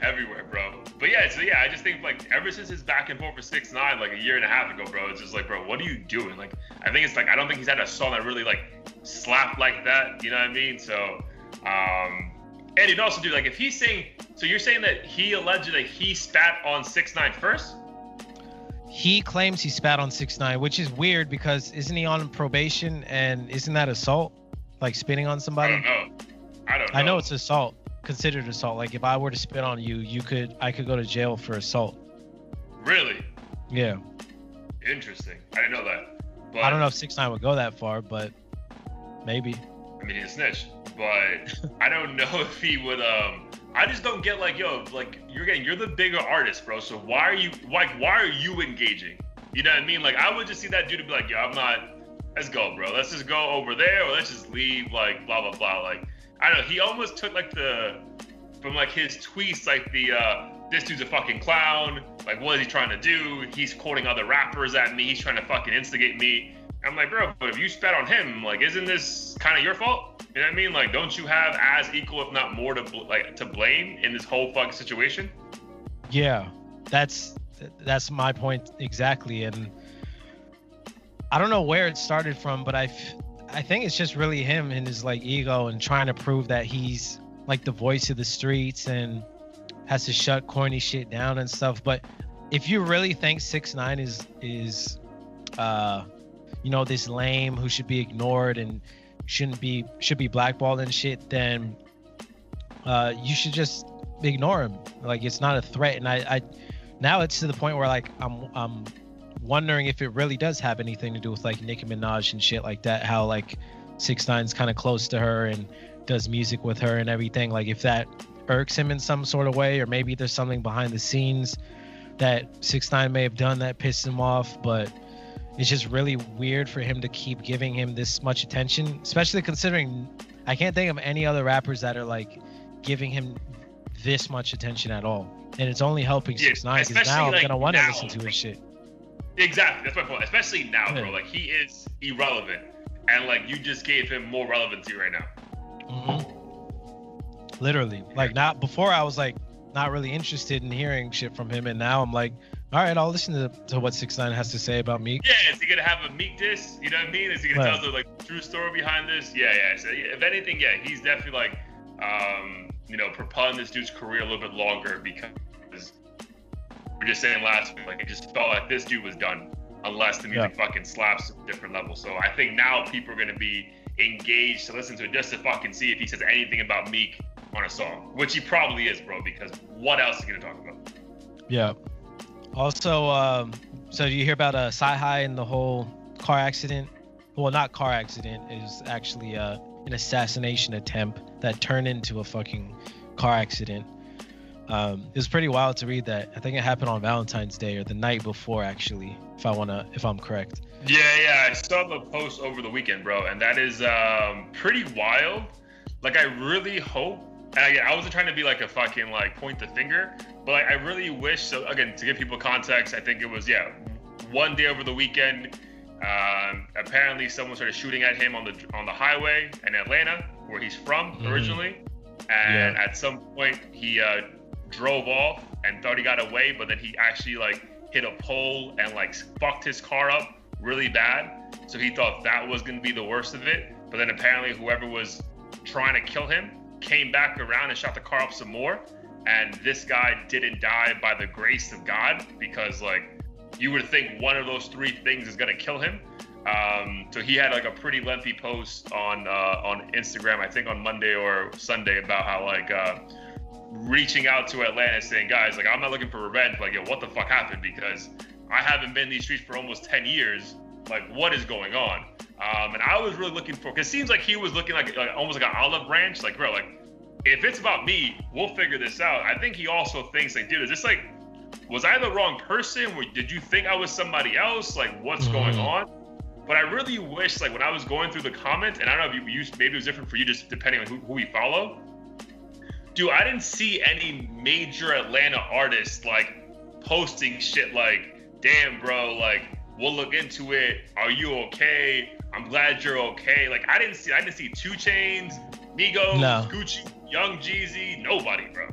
everywhere, bro. But yeah, so yeah, I just think like ever since his back and forth for six nine, like a year and a half ago, bro, it's just like, bro, what are you doing? Like, I think it's like I don't think he's had a song that really like slapped like that. You know what I mean? So, um, and it also, do like if he's saying, so you're saying that he alleged that he spat on six nine first? He claims he spat on six nine, which is weird because isn't he on probation and isn't that assault? Like spitting on I somebody? don't know. I don't know. I know it's assault, considered assault. Like if I were to spit on you, you could I could go to jail for assault. really Yeah. interesting. I didn't know that. But I don't know if six nine would go that far, but maybe. I mean, he's a snitch, but I don't know if he would. Um, I just don't get like, yo, like you're getting, you're the bigger artist, bro. So why are you, like, why are you engaging? You know what I mean? Like, I would just see that dude and be like, yo, I'm not. Let's go, bro. Let's just go over there, or let's just leave. Like, blah blah blah. Like, I don't know. He almost took like the from like his tweets, like the uh, this dude's a fucking clown. Like, what is he trying to do? He's quoting other rappers at me. He's trying to fucking instigate me. I'm like, bro, but if you spat on him, like, isn't this kind of your fault? You know what I mean? Like, don't you have as equal, if not more, to bl- like to blame in this whole fucking situation? Yeah, that's that's my point exactly, and I don't know where it started from, but I think it's just really him and his like ego and trying to prove that he's like the voice of the streets and has to shut corny shit down and stuff. But if you really think six nine is is uh you know this lame who should be ignored and shouldn't be should be blackballed and shit, then uh you should just ignore him. Like it's not a threat. And I, I now it's to the point where like I'm I'm wondering if it really does have anything to do with like Nicki Minaj and shit like that. How like Six Nine's kind of close to her and does music with her and everything. Like if that irks him in some sort of way, or maybe there's something behind the scenes that Six Nine may have done that pissed him off, but it's just really weird for him to keep giving him this much attention, especially considering I can't think of any other rappers that are like giving him this much attention at all. And it's only helping Yeah, Six Nine because now I'm gonna want to listen to his shit. Exactly. That's my point. Especially now, bro. Like he is irrelevant, and like you just gave him more relevancy right now. hmm Literally, like not before I was like not really interested in hearing shit from him, and now I'm like, all right, I'll listen to, to what Six Nine has to say about Meek. Yeah, is he gonna have a meek diss? You know what I mean? Is he gonna Right. tell the like true story behind this? Yeah, yeah. So if anything, yeah, he's definitely like, um, you know, propelling this dude's career a little bit longer because we're just saying last week, like it just felt like this dude was done unless the music fucking slaps at a different level. So I think now people are gonna be engaged to listen to it just to fucking see if he says anything about Meek on a song, which he probably is, bro. Because what else is he gonna talk about? Yeah. Also, um, so you hear about uh, CyHi and the whole car accident? Well, not car accident. It was actually uh, an assassination attempt that turned into a fucking car accident. Um, it was pretty wild to read that. I think it happened on Valentine's Day or the night before, actually, if I wanna, if I'm correct. Yeah, yeah, I saw the post over the weekend, bro, and that is um, pretty wild. Like, I really hope. Again, I wasn't trying to be like a fucking like point the finger, but like, I really wish. So again, to give people context, I think it was yeah, one day over the weekend. Um, apparently, someone started shooting at him on the on the highway in Atlanta, where he's from Mhm. originally. And Yeah. at some point, he uh, drove off and thought he got away, but then he actually like hit a pole and like fucked his car up really bad. So he thought that was gonna be the worst of it. But then apparently, whoever was trying to kill him came back around and shot the car up some more. And this guy didn't die by the grace of God because like you would think one of those three things is gonna kill him. Um, so he had like a pretty lengthy post on uh, on Instagram, I think on Monday or Sunday, about how like uh, reaching out to Atlanta, saying, "Guys, like I'm not looking for revenge. Like, yo, what the fuck happened? Because I haven't been in these streets for almost 10 years. Like, what is going on?" Um, and I was really looking for, because it seems like he was looking like, like almost like an olive branch. Like, bro, like if it's about me, we'll figure this out. I think he also thinks like, dude, is this like, was I the wrong person? Or did you think I was somebody else? Like, what's going Mhm. on? But I really wish, like, when I was going through the comments, and I don't know if you used, maybe it was different for you, just depending on who, who you follow. Dude, I didn't see any major Atlanta artists like posting shit like, "Damn, bro, like, we'll look into it. Are you okay? I'm glad you're okay." Like, I didn't see, I didn't see 2 Chainz, Migos, No. Gucci, Young Jeezy, nobody, bro.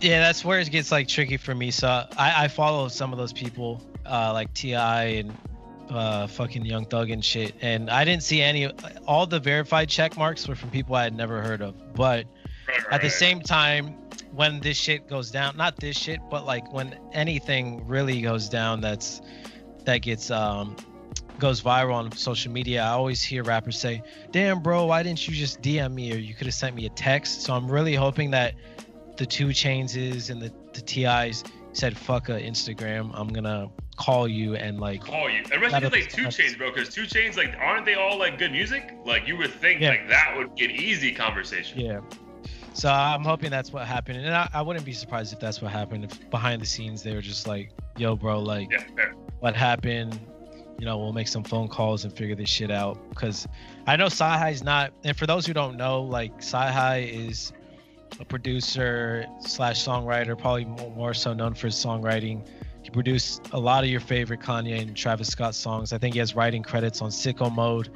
Yeah, that's where it gets like tricky for me. So I, I follow some of those people, uh, like T.I. and uh, fucking Young Thug and shit, and I didn't see any. All the verified check marks were from people I had never heard of. But Right, at the same time, when this shit goes down, not this shit, but like when anything really goes down, that's that gets um goes viral on social media. I always hear rappers say, "Damn, bro, why didn't you just DM me or you could have sent me a text?" So I'm really hoping that the 2 Chainzes and the the T.I.s said, "Fuck a Instagram. I'm gonna call you and like." call you. And especially like 2 Chainz, bro, because 2 Chainz, like, aren't they all like good music? Like, you would think Yeah. like that would be an easy conversation. Yeah. So I'm hoping that's what happened, and I, I wouldn't be surprised if that's what happened. If behind the scenes they were just like, "Yo, bro, like, Yeah, what happened?" You know, we'll make some phone calls and figure this shit out. Because I know CyHi's not, and for those who don't know, like Sci-Hi is a producer slash songwriter, probably more, so known for his songwriting. He produced a lot of your favorite Kanye and Travis Scott songs. I think he has writing credits on Sicko Mode,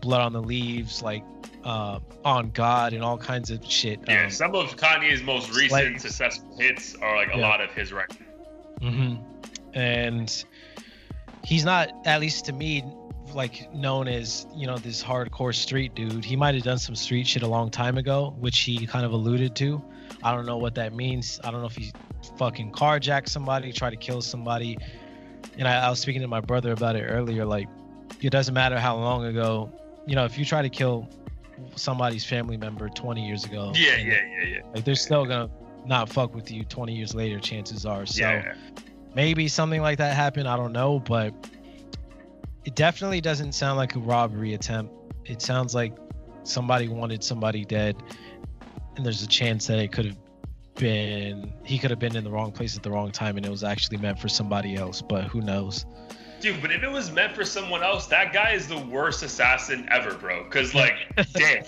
Blood on the Leaves, like uh, On God, and all kinds of shit. Yeah, Um, some of Kanye's most recent like- successful hits are like a Yeah. lot of his writing. hmm And he's not, at least to me, like known as you know this hardcore street dude. He might have done some street shit a long time ago, which he kind of alluded to. I don't know what that means. I don't know if he fucking carjacked somebody, tried to kill somebody. And I, I was speaking to my brother about it earlier. Like, it doesn't matter how long ago. You know, if you try to kill somebody's family member 20 years ago, Yeah, yeah, yeah, yeah. like they're still gonna not fuck with you 20 years later. Chances are. So yeah. Maybe something like that happened i don't know but it definitely doesn't sound like a robbery attempt. It sounds like somebody wanted somebody dead and there's a chance that it could have been he could have been in the wrong place at the wrong time and it was actually meant for somebody else but who knows? Dude, but if it was meant for someone else, that guy is the worst assassin ever, bro. Cause like, damn,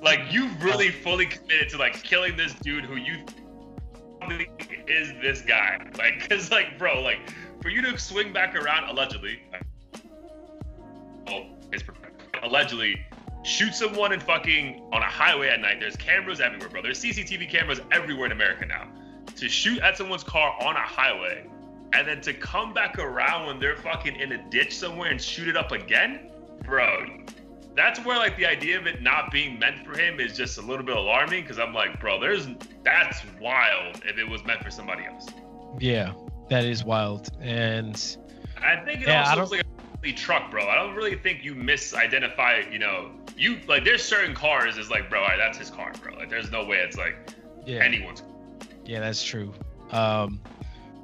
like you really fully committed to like killing this dude who you is this guy. Like, cause like, bro, like for you to swing back around allegedly, oh, it's allegedly shoot someone in fucking on a highway at night. There's cameras everywhere, bro. There's CCTV cameras everywhere in America now. To shoot at someone's car on a highway and then to come back around when they're fucking in a ditch somewhere and shoot it up again, bro. That's where like the idea of it not being meant for him is just a little bit alarming because I'm like, bro, there's that's wild if it was meant for somebody else. yeah that is wild and I think it Yeah, also looks like a truck, bro. I don't really think you misidentify, you know, you like there's certain cars is like, bro, right, that's his car, bro. Like there's no way it's like yeah anyone's. Yeah, that's true. Um,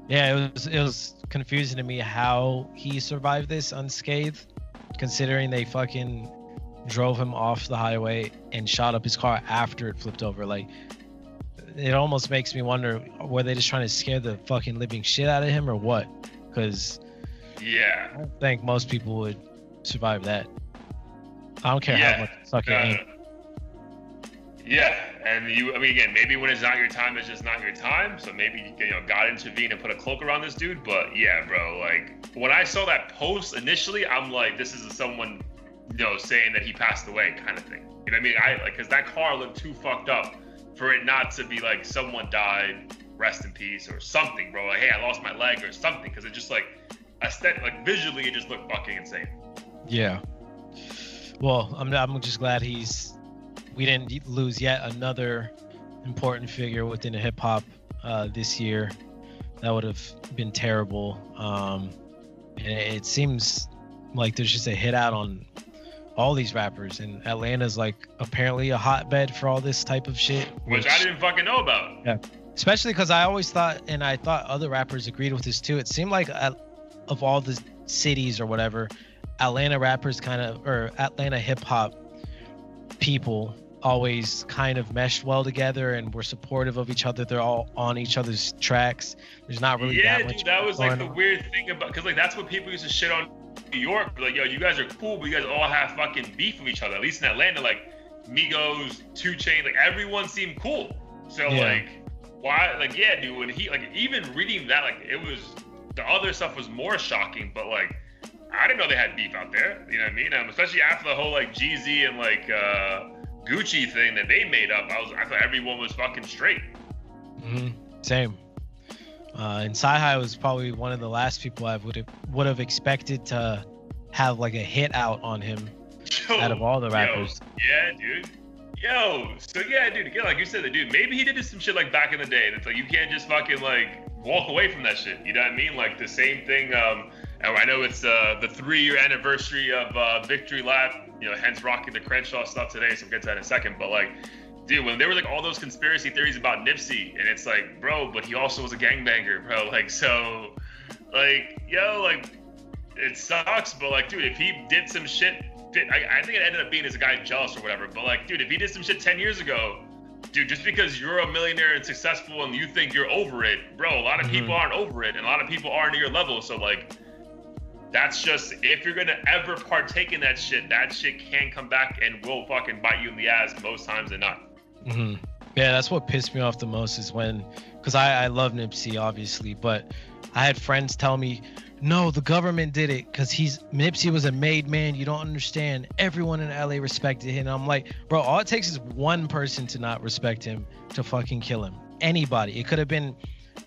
yeah, it was it was confusing to me how he survived this unscathed, considering they fucking drove him off the highway and shot up his car after it flipped over. Like, it almost makes me wonder were they just trying to scare the fucking living shit out of him or what? Because yeah, I don't think most people would survive that. I don't care Yeah, how much sucking Uh, ain't. yeah, and you. I mean, again, maybe when it's not your time, it's just not your time. So maybe you know God intervened and put a cloak around this dude. But yeah, bro, like when I saw that post initially, I'm like, this is someone, you know, saying that he passed away, kind of thing. You know what I mean? I like because that car looked too fucked up for it not to be like someone died, rest in peace, or something, bro. Like, hey, I lost my leg or something, because it just like aesthetic, like visually, it just looked fucking insane. Yeah. Well, I'm I'm just glad he's we didn't lose yet another important figure within hip hop uh, this year. That would have been terrible. Um, and it seems like there's just a hit out on all these rappers, and Atlanta's like apparently a hotbed for all this type of shit. Which I didn't fucking know about. Yeah, especially because I always thought, and I thought other rappers agreed with this too. It seemed like uh, of all the cities or whatever, Atlanta rappers kind of or Atlanta hip hop people always kind of meshed well together and were supportive of each other. They're all on each other's tracks. There's not really yeah, that much. dude, that was like the on. weird thing about because like that's what people used to shit on New York. Like, yo, you guys are cool, but you guys all have fucking beef with each other. At least in Atlanta, like Migos, Two Chain, like everyone seemed cool. So Yeah. like, why? Like, yeah, dude. When he like even reading that, like it was the other stuff was more shocking, but like. I didn't know they had beef out there. You know what I mean? Um, especially after the whole like Jeezy and like uh, Gucci thing that they made up. I was I thought everyone was fucking straight. hmm Same. Uh, and CyHi was probably one of the last people I would have would have expected to have like a hit out on him out of all the Yo, rappers. yeah, dude. Yo, so yeah, dude. Again, like you said, dude. Maybe he did some shit like back in the day. And it's like you can't just fucking like walk away from that shit. You know what I mean? Like the same thing. Um, I know it's uh, the three-year anniversary of uh, Victory Lap. You know, hence rocking the Crenshaw stuff today. So we'll get to that in a second. But like, dude, when there were like all those conspiracy theories about Nipsey, and it's like, bro, but he also was a gangbanger, bro. Like, so, like, yo, like, it sucks, but like, dude, if he did some shit, I, I think it ended up being as a guy jealous or whatever. But like, dude, if he did some shit ten years ago, dude, just because you're a millionaire and successful and you think you're over it, bro, a lot of Mhm. people aren't over it, and a lot of people aren't at your level. So like, that's just if you're gonna ever partake in that shit, that shit can come back and will fucking bite you in the ass most times than not. Hmm Yeah, that's what pissed me off the most is when, because I, I love Nipsey obviously, but I had friends tell me, no, the government did it because he's Nipsey was a made man. You don't understand. Everyone in LA respected him. And I'm like, bro, all it takes is one person to not respect him to fucking kill him. Anybody. It could have been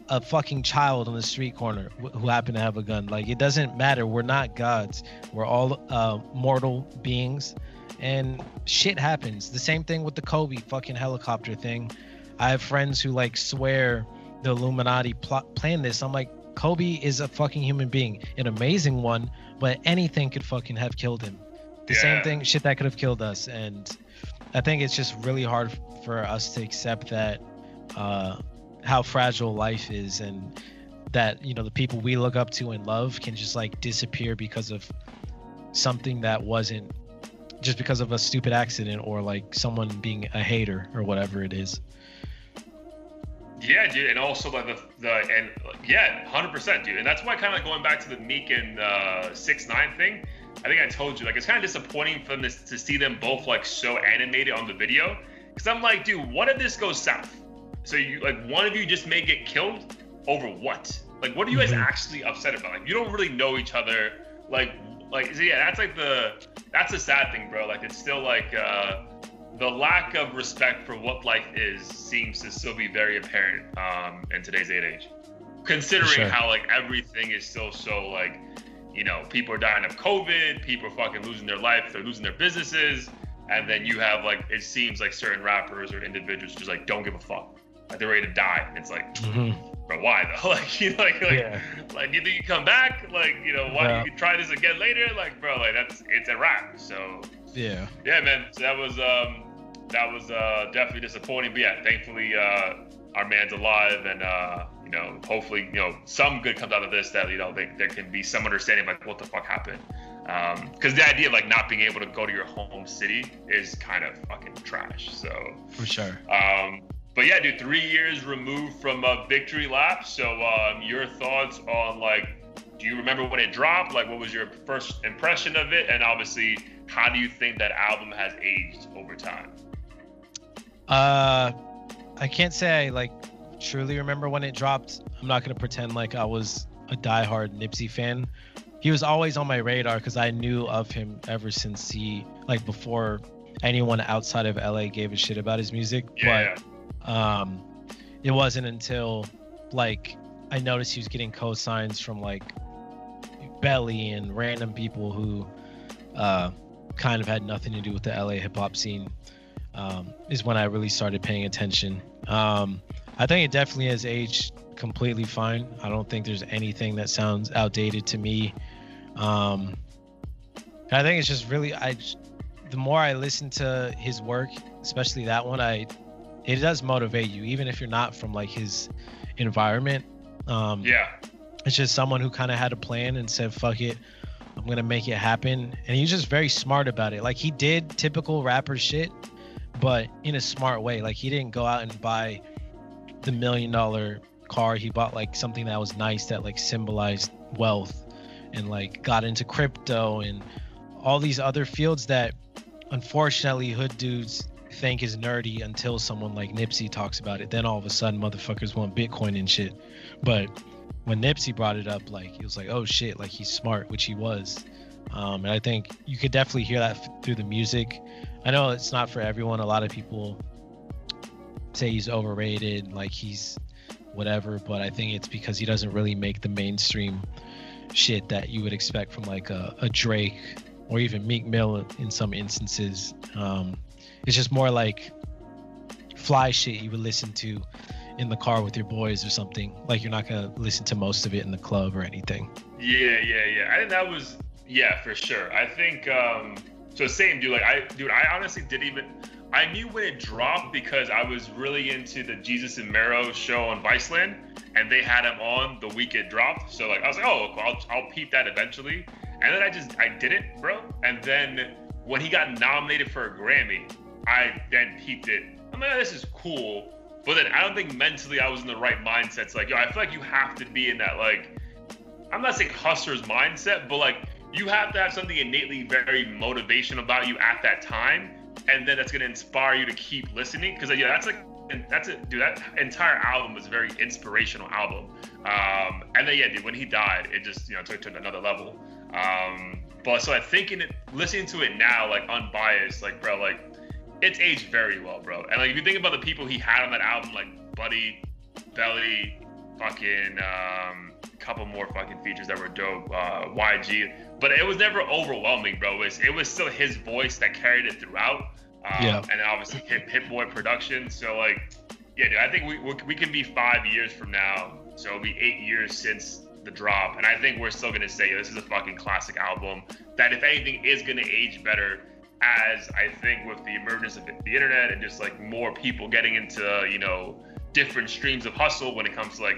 a fucking child on the street corner who happened to have a gun. Like it doesn't matter. We're not gods. We're all uh, mortal beings, and shit happens. The same thing with the Kobe fucking helicopter thing. I have friends who like swear the Illuminati plot planned this. I'm like, Kobe is a fucking human being, an amazing one, but anything could fucking have killed him. The same thing, shit that could have killed us, and I think it's just really hard for us to accept that uh, how fragile life is, and that you know the people we look up to and love can just like disappear because of something that wasn't just because of a stupid accident or like someone being a hater or whatever it is. Yeah, dude, and also like the the and like, yeah, hundred percent, dude, and that's why kind of like going back to the Meek and uh, six nine thing. I think I told you like it's kind of disappointing for them to, to see them both like so animated on the video because I'm like, dude, what if this goes south? So you like one of you just may get killed over what? Like, what are you guys Mhm. actually upset about? Like, you don't really know each other. Like, like so yeah, that's like the that's the sad thing, bro. Like, it's still like. uh the lack of respect for what life is seems to still be very apparent um, in today's day and age. Considering sure. how like everything is still so like, you know, people are dying of COVID, people are fucking losing their life, they're losing their businesses, and then you have like it seems like certain rappers or individuals just like don't give a fuck, like they're ready to die. It's like, but why though? Like you know, like like, Yeah. like you think you come back? Like you know, why Yeah. you try this again later? Like bro, like that's it's a wrap. So Yeah. yeah, man. So that was um, that was uh, definitely disappointing. But yeah, thankfully uh, our man's alive, and uh, you know, hopefully, you know, some good comes out of this. That you know, they, there can be some understanding like what the fuck happened. because um, the idea of like not being able to go to your home city is kind of fucking trash. So for sure. Um, but yeah, dude, three years removed from a victory lap. So um, your thoughts on like, do you remember when it dropped? Like, what was your first impression of it? And obviously, how do you think that album has aged over time? Uh, I can't say I like truly remember when it dropped. I'm not gonna pretend like I was a diehard Nipsey fan. He was always on my radar because I knew of him ever since he like before anyone outside of LA gave a shit about his music. Yeah. But um, it wasn't until like I noticed he was getting co-signs from like Belly and random people who uh, kind of had nothing to do with the LA hip hop scene. Um, is when I really started paying attention. Um, I think it definitely has aged completely fine. I don't think there's anything that sounds outdated to me. Um, I think it's just really I. The more I listen to his work, especially that one, I it does motivate you, even if you're not from like his environment. Um, yeah, it's just someone who kind of had a plan and said, "Fuck it, I'm gonna make it happen." And he's just very smart about it. Like he did typical rapper shit, but in a smart way. Like he didn't go out and buy the million dollar car. He bought like something that was nice that like symbolized wealth and like got into crypto and all these other fields that unfortunately hood dudes think is nerdy until someone like Nipsey talks about it. Then all of a sudden motherfuckers want Bitcoin and shit. But when Nipsey brought it up, like he was like, oh shit, like he's smart, which he was. Um, and I think you could definitely hear that f- through the music. I know it's not for everyone. A lot of people say he's overrated, like he's whatever, but I think it's because he doesn't really make the mainstream shit that you would expect from like a, a Drake or even Meek Mill in some instances. Um, it's just more like fly shit you would listen to in the car with your boys or something. Like you're not gonna listen to most of it in the club or anything. Yeah, yeah, yeah. I think that was yeah for sure. I think um so same dude. Like I dude, I honestly didn't even I knew when it dropped because I was really into the Desus and Mero show on Viceland, and they had him on the week it dropped. So like I was like, oh, I'll, I'll peep that eventually. And then I just I didn't, bro. And then when he got nominated for a Grammy, I then peeped it. I'm like, oh, this is cool. But then I don't think mentally I was in the right mindset. It's like, yo, I feel like you have to be in that like, I'm not saying hustler's mindset, but like you have to have something innately very motivation about you at that time and then that's gonna inspire you to keep listening. Because yeah, that's like that's it, dude. That entire album was a very inspirational album. Um, and then yeah, dude, when he died, it just you know took it to another level. Um, but so I think in it, listening to it now, like unbiased, like bro, like it's aged very well, bro. And like if you think about the people he had on that album, like Buddy, Belly, fucking um, couple more fucking features that were dope. Uh, YG, but it was never overwhelming, bro. It was, it was still his voice that carried it throughout. Um, yeah. And obviously Hit, Hit Boy production. So like, yeah, dude, I think we we can be five years from now. So it'll be eight years since the drop, and I think we're still gonna say this is a fucking classic album. That if anything is gonna age better, as I think with the emergence of the internet and just like more people getting into you know different streams of hustle when it comes to like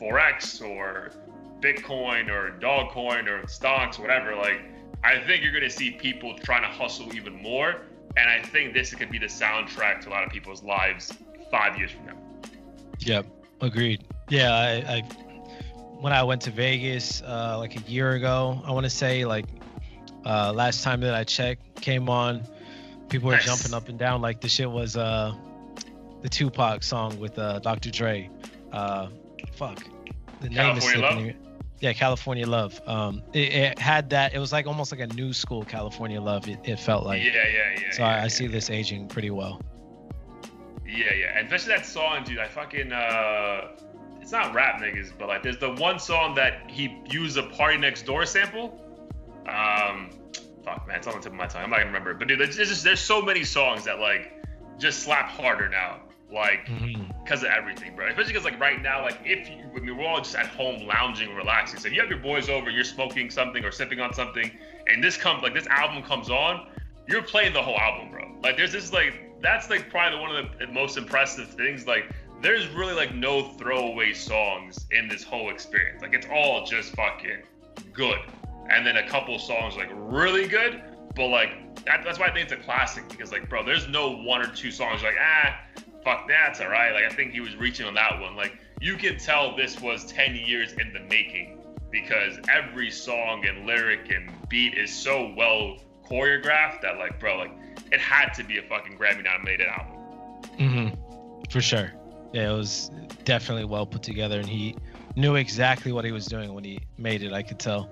forex or Bitcoin or Dogecoin or stocks, whatever, like I think you're gonna see people trying to hustle even more. And I think this could be the soundtrack to a lot of people's lives five years from now. Yep, agreed. Yeah, I, I when I went to Vegas uh, like a year ago, I want to say like uh, last time that I checked came on, people were nice. jumping up and down like the shit was uh, the Tupac song with uh, Dr. Dre. Uh, fuck, the name California is slipping. Love? Yeah, California Love. Um, it, it, had that. It was like almost like a new school California Love. It, it felt like. Yeah, yeah, yeah. So yeah, I, yeah, I see this aging pretty well. Yeah, yeah, and especially that song, dude. I fucking uh, it's not rap niggas, but like there's the one song that he used a PartyNextDoor sample. Um, fuck man, it's on the tip of my tongue. I'm not gonna remember. But dude, there's just there's so many songs that like just slap harder now like because mm-hmm. of everything, bro. Especially because like right now, like if you, I mean, we're all just at home lounging, relaxing. So you have your boys over, you're smoking something or sipping on something, and this comes like this album comes on, you're playing the whole album, bro. Like there's this like that's like probably one of the most impressive things. Like there's really like no throwaway songs in this whole experience. Like it's all just fucking good. And then a couple songs like really good. But like that, that's why I think it's a classic because like, bro, there's no one or two songs like ah, fuck that's all right. Like I think he was reaching on that one. Like you can tell this was 10 years in the making because every song and lyric and beat is so well choreographed that like, bro, like it had to be a fucking Grammy nominated album. Mm-hmm. For sure. Yeah, it was definitely well put together, and he knew exactly what he was doing when he made it. I could tell.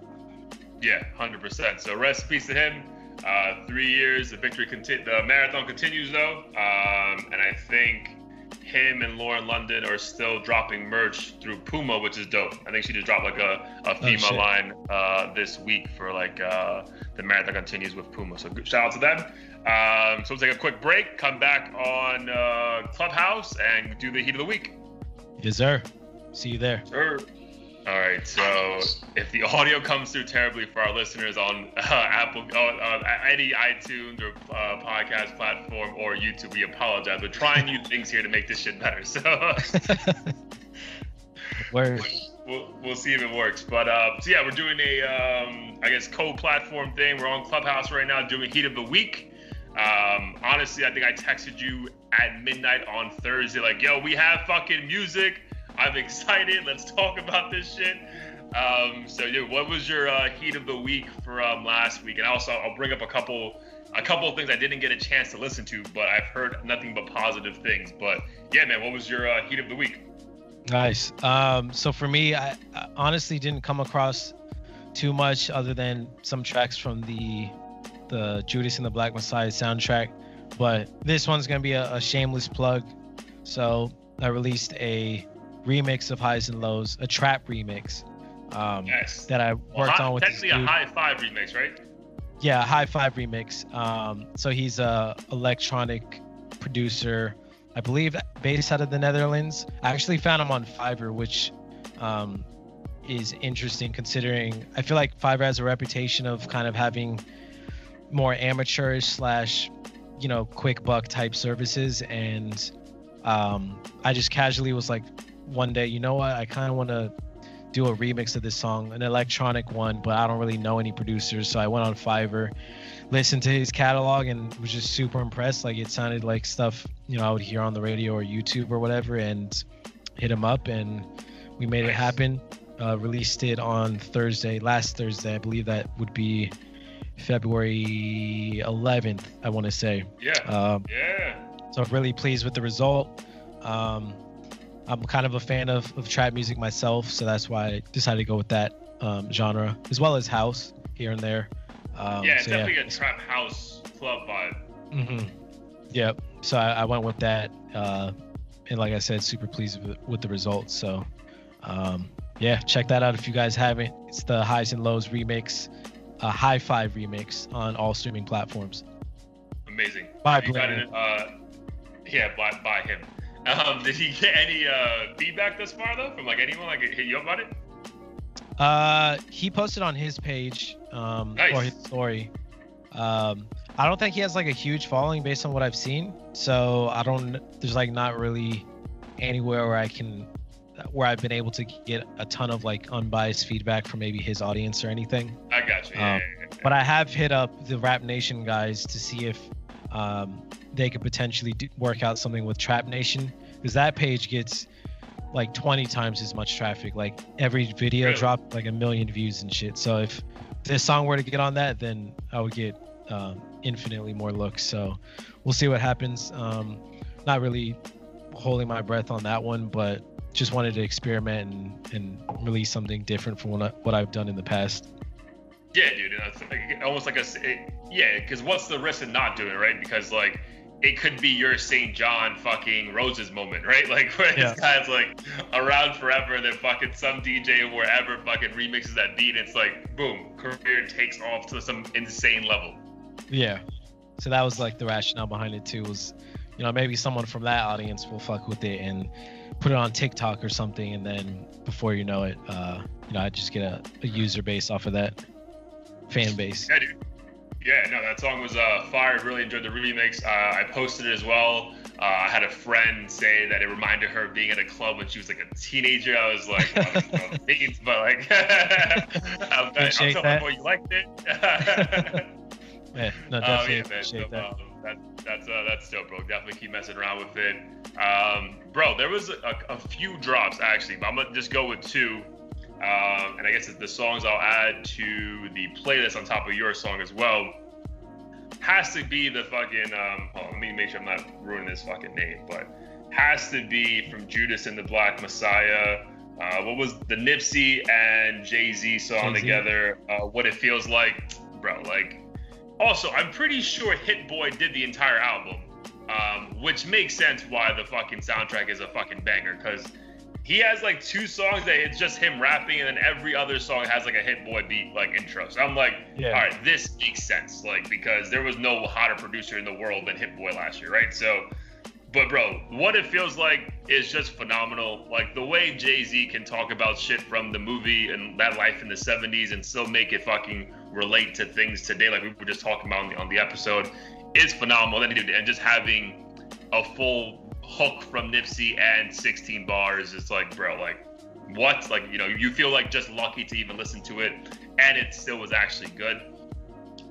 Yeah, hundred percent. So rest in peace to him. Uh, three years. The victory conti- The marathon continues though, um, and I think him and Lauren London are still dropping merch through Puma, which is dope. I think she just dropped like a, a female oh, line uh, this week for like uh, the marathon continues with Puma. So shout out to them. Um, so we'll take a quick break, come back on uh, Clubhouse, and do the heat of the week. Yes, sir. See you there. Sure. All right. So if the audio comes through terribly for our listeners on uh, Apple, uh, any iTunes or uh, podcast platform or YouTube, we apologize. We're trying new things here to make this shit better. So. Word. We'll, we'll see if it works. But uh, so yeah, we're doing a um, I guess co-platform thing. We're on Clubhouse right now doing Heat of the Week. Um, honestly, I think I texted you at midnight on Thursday, like, yo, we have fucking music. I'm excited. Let's talk about this shit. Um, so, yeah, what was your uh, heat of the week for um, last week? And also, I'll bring up a couple, a couple of things I didn't get a chance to listen to, but I've heard nothing but positive things. But yeah, man, what was your uh, heat of the week? Nice. Um, so for me, I, I honestly didn't come across too much other than some tracks from the the Judas and the Black Messiah soundtrack. But this one's gonna be a, a shameless plug. So I released a remix of Highs and Lows, a trap remix. Um, yes. That I worked well, on with. Technically a high five remix, right? Yeah, high five remix. Um, so he's a electronic producer, I believe, based out of the Netherlands. I actually found him on Fiverr, which um, is interesting considering I feel like Fiverr has a reputation of kind of having more amateurish slash you know quick buck type services and um, i just casually was like one day you know what i kind of want to do a remix of this song an electronic one but i don't really know any producers so i went on fiverr listened to his catalog and was just super impressed like it sounded like stuff you know i would hear on the radio or youtube or whatever and hit him up and we made it happen uh, released it on thursday last thursday i believe that would be February 11th, I want to say. Yeah. Um, yeah. So I'm really pleased with the result. Um, I'm kind of a fan of, of trap music myself, so that's why I decided to go with that um, genre, as well as house here and there. Um, yeah, so definitely yeah. a trap house club vibe. Mm-hmm. Yep. So I, I went with that, uh, and like I said, super pleased with, with the results. So, um, yeah, check that out if you guys haven't. It's the Highs and Lows remix a high five remix on all streaming platforms. Amazing. By uh, yeah, by, by him. Um, did he get any uh, feedback thus far though from like anyone like hit you up about it? Uh, he posted on his page um, nice. or his story. Um, I don't think he has like a huge following based on what I've seen. So I don't. There's like not really anywhere where I can where I've been able to get a ton of like unbiased feedback from maybe his audience or anything. I got you. Yeah, um, yeah, yeah, but I have hit up the Rap Nation guys to see if um, they could potentially do, work out something with Trap Nation because that page gets like 20 times as much traffic. Like every video really? dropped like a million views and shit. So if this song were to get on that, then I would get um, infinitely more looks. So we'll see what happens. Um, not really holding my breath on that one, but just wanted to experiment and, and release something different from what, I, what I've done in the past. Yeah, dude, it's almost like a it, yeah. Because what's the risk of not doing it, right? Because like it could be your SAINt JHN fucking Roses moment, right? Like where yeah. this guy's like around forever, and then fucking some DJ or wherever fucking remixes that beat. it's like boom, career takes off to some insane level. Yeah. So that was like the rationale behind it too. Was you know maybe someone from that audience will fuck with it and put it on TikTok or something, and then before you know it, uh, you know, I just get a, a user base off of that fan base. Yeah, dude. Yeah, no, that song was uh, fire. Really enjoyed the remix. Uh, I posted it as well Uh, I had a friend say that it reminded her of being at a club when she was like a teenager. I was like, I don't know what it means, but like, I'm, I'm telling that. boy you liked it. Yeah, no, Oh definitely yeah, man. appreciate So, that. um, that that's uh, that's dope, bro. Definitely keep messing around with it, um, bro. There was a, a, a few drops actually, but I'm gonna just go with two. Um, and I guess it's the songs I'll add to the playlist on top of your song as well. Has to be the fucking. Um, on, let me make sure I'm not ruining this fucking name, but has to be from Judas and the Black Messiah. Uh, what was the Nipsey and Jay Z song Jay-Z. together? Uh, what it feels like, bro. Like, also, I'm pretty sure Hit Boy did the entire album, um, which makes sense why the fucking soundtrack is a fucking banger because he has like two songs that it's just him rapping, and then every other song has like a Hit Boy beat like intro. So I'm like, Yeah. all right, this makes sense, like because there was no hotter producer in the world than Hit Boy last year, right? So. But bro, what it feels like is just phenomenal. Like the way Jay Z can talk about shit from the movie and that life in the '70s and still make it fucking relate to things today, like we were just talking about on the, on the episode, is phenomenal. And and just having a full hook from Nipsey and 16 bars, it's like, bro, like what? Like you know, you feel like just lucky to even listen to it, and it still was actually good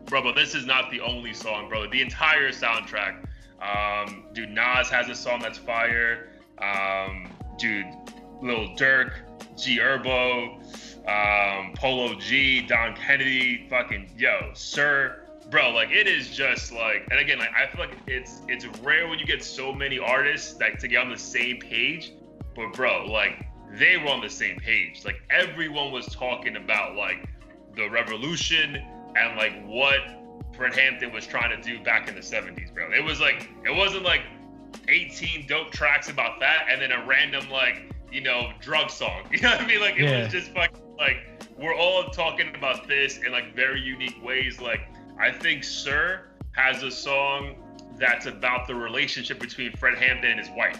bro, but this is not the only song, bro. The entire soundtrack. Um, dude, Nas has a song that's fire. Um, dude, Lil Durk, G Herbo, um, Polo G, Dom Kennedy, fucking yo, Sir, bro. Like it is just like, and again, like I feel like it's it's rare when you get so many artists like to get on the same page. But bro, like they were on the same page. Like everyone was talking about like the revolution and like what Fred Hampton was trying to do back in the 70s, bro. It was like it wasn't like 18 dope tracks about that and then a random like, you know, drug song. You know what I mean? Like it Yeah. was just fucking like we're all talking about this in like very unique ways. Like I think Sir has a song that's about the relationship between Fred Hampton and his wife.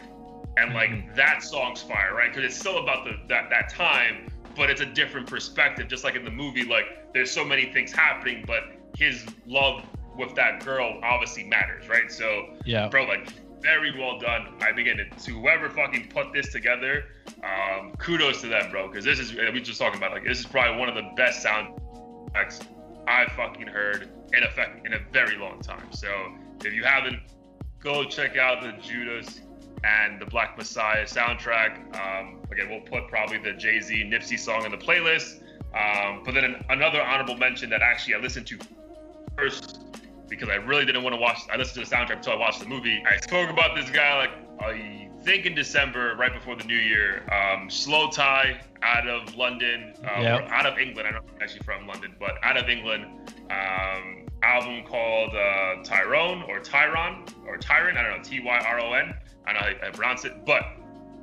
And like Mhm. that song's fire, right? Because it's still about the that that time, but it's a different perspective. Just like in the movie, like there's so many things happening, but his love with that girl obviously matters, right? So, Yeah. bro, like very well done. I begin to, to whoever fucking put this together. Um, kudos to them, bro, because this is we just talking about like this is probably one of the best soundtracks I've fucking heard in effect in a very long time. So if you haven't, go check out the Judas and the Black Messiah soundtrack. Um, again, we'll put probably the Jay Z Nipsey song in the playlist. Um, but then an, another honorable mention that actually I listened to first because I really didn't want to watch. I listened to the soundtrack until I watched the movie. I spoke about this guy like I think in December, right before the new year. Um, Slowthai out of London, uh, Yep. out of England. I don't know if he's actually from London, but out of England. Um, album called uh, Tyrone or Tyron or Tyron. I don't know. T Y R O N. I don't know how I pronounce it, but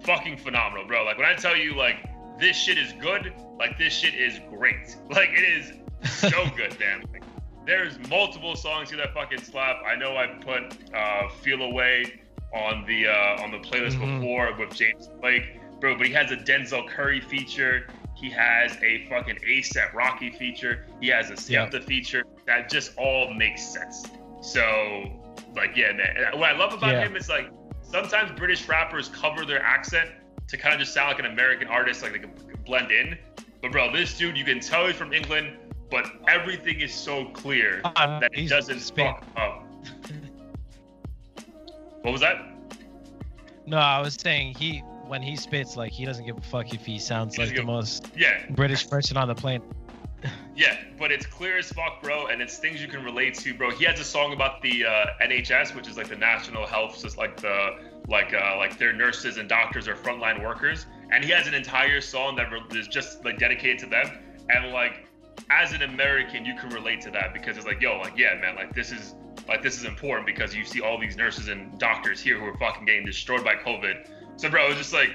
fucking phenomenal, bro. Like when I tell you like this shit is good, like this shit is great. Like it is so good, man. Like, there's multiple songs here that fucking slap. I know I put uh, "Feel Away" on the uh, on the playlist Mhm. before with James Blake, bro. But he has a Denzel Curry feature. He has a fucking ASAP Rocky feature. He has a Yeah. Feature. That just all makes sense. So, like, yeah, man. What I love about Yeah. him is like sometimes British rappers cover their accent to kind of just sound like an American artist, like they can blend in. But bro, this dude, you can tell he's from England, but everything is so clear Uh, that it doesn't Spain. fuck up. what was that? No, I was saying he when he spits like he doesn't give a fuck if he sounds like the give- most Yeah, British person on the planet. yeah, but it's clear as fuck, bro, and it's things you can relate to, bro. He has a song about the uh, NHS, which is like the National Health, just like the like uh, like their nurses and doctors are frontline workers, and he has an entire song that re- is just like dedicated to them, and like as an American, you can relate to that because it's like, yo, like yeah, man, like this is like this is important because you see all these nurses and doctors here who are fucking getting destroyed by COVID. So, bro, it's just like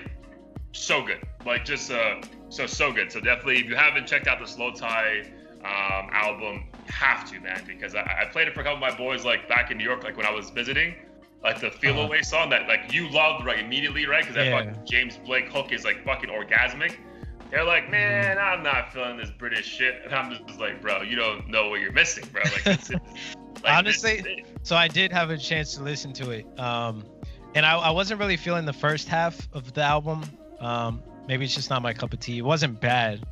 so good. Like just uh so so good. So definitely if you haven't checked out the Slowthai um album, have to, man, because I, I played it for a couple of my boys like back in New York, like when I was visiting. Like the Feel Uh-huh. Away song that like you loved right immediately, right? Because that Yeah. fucking James Blake hook is like fucking orgasmic. They're like, man, I'm not feeling this British shit, and I'm just like, bro, you don't know what you're missing, bro. Like, like, Honestly, it. So I did have a chance to listen to it. Um, and I, I wasn't really feeling the first half of the album. Um, maybe it's just not my cup of tea. It wasn't bad.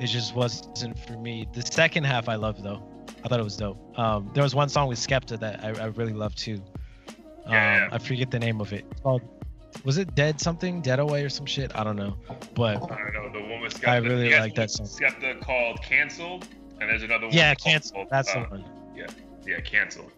It just wasn't for me. The second half I loved though. I thought it was dope. Um, there was one song with Skepta that I, I really loved too. Um, Yeah, yeah. I forget the name of it. It's called was it Dead something? Dead Away or some shit? I don't know. But I don't know. The one with Skepta. I really like that song. Skepta called "Cancelled," and there's another one. yeah, called, cancel. That's uh, the one. Yeah, canceled.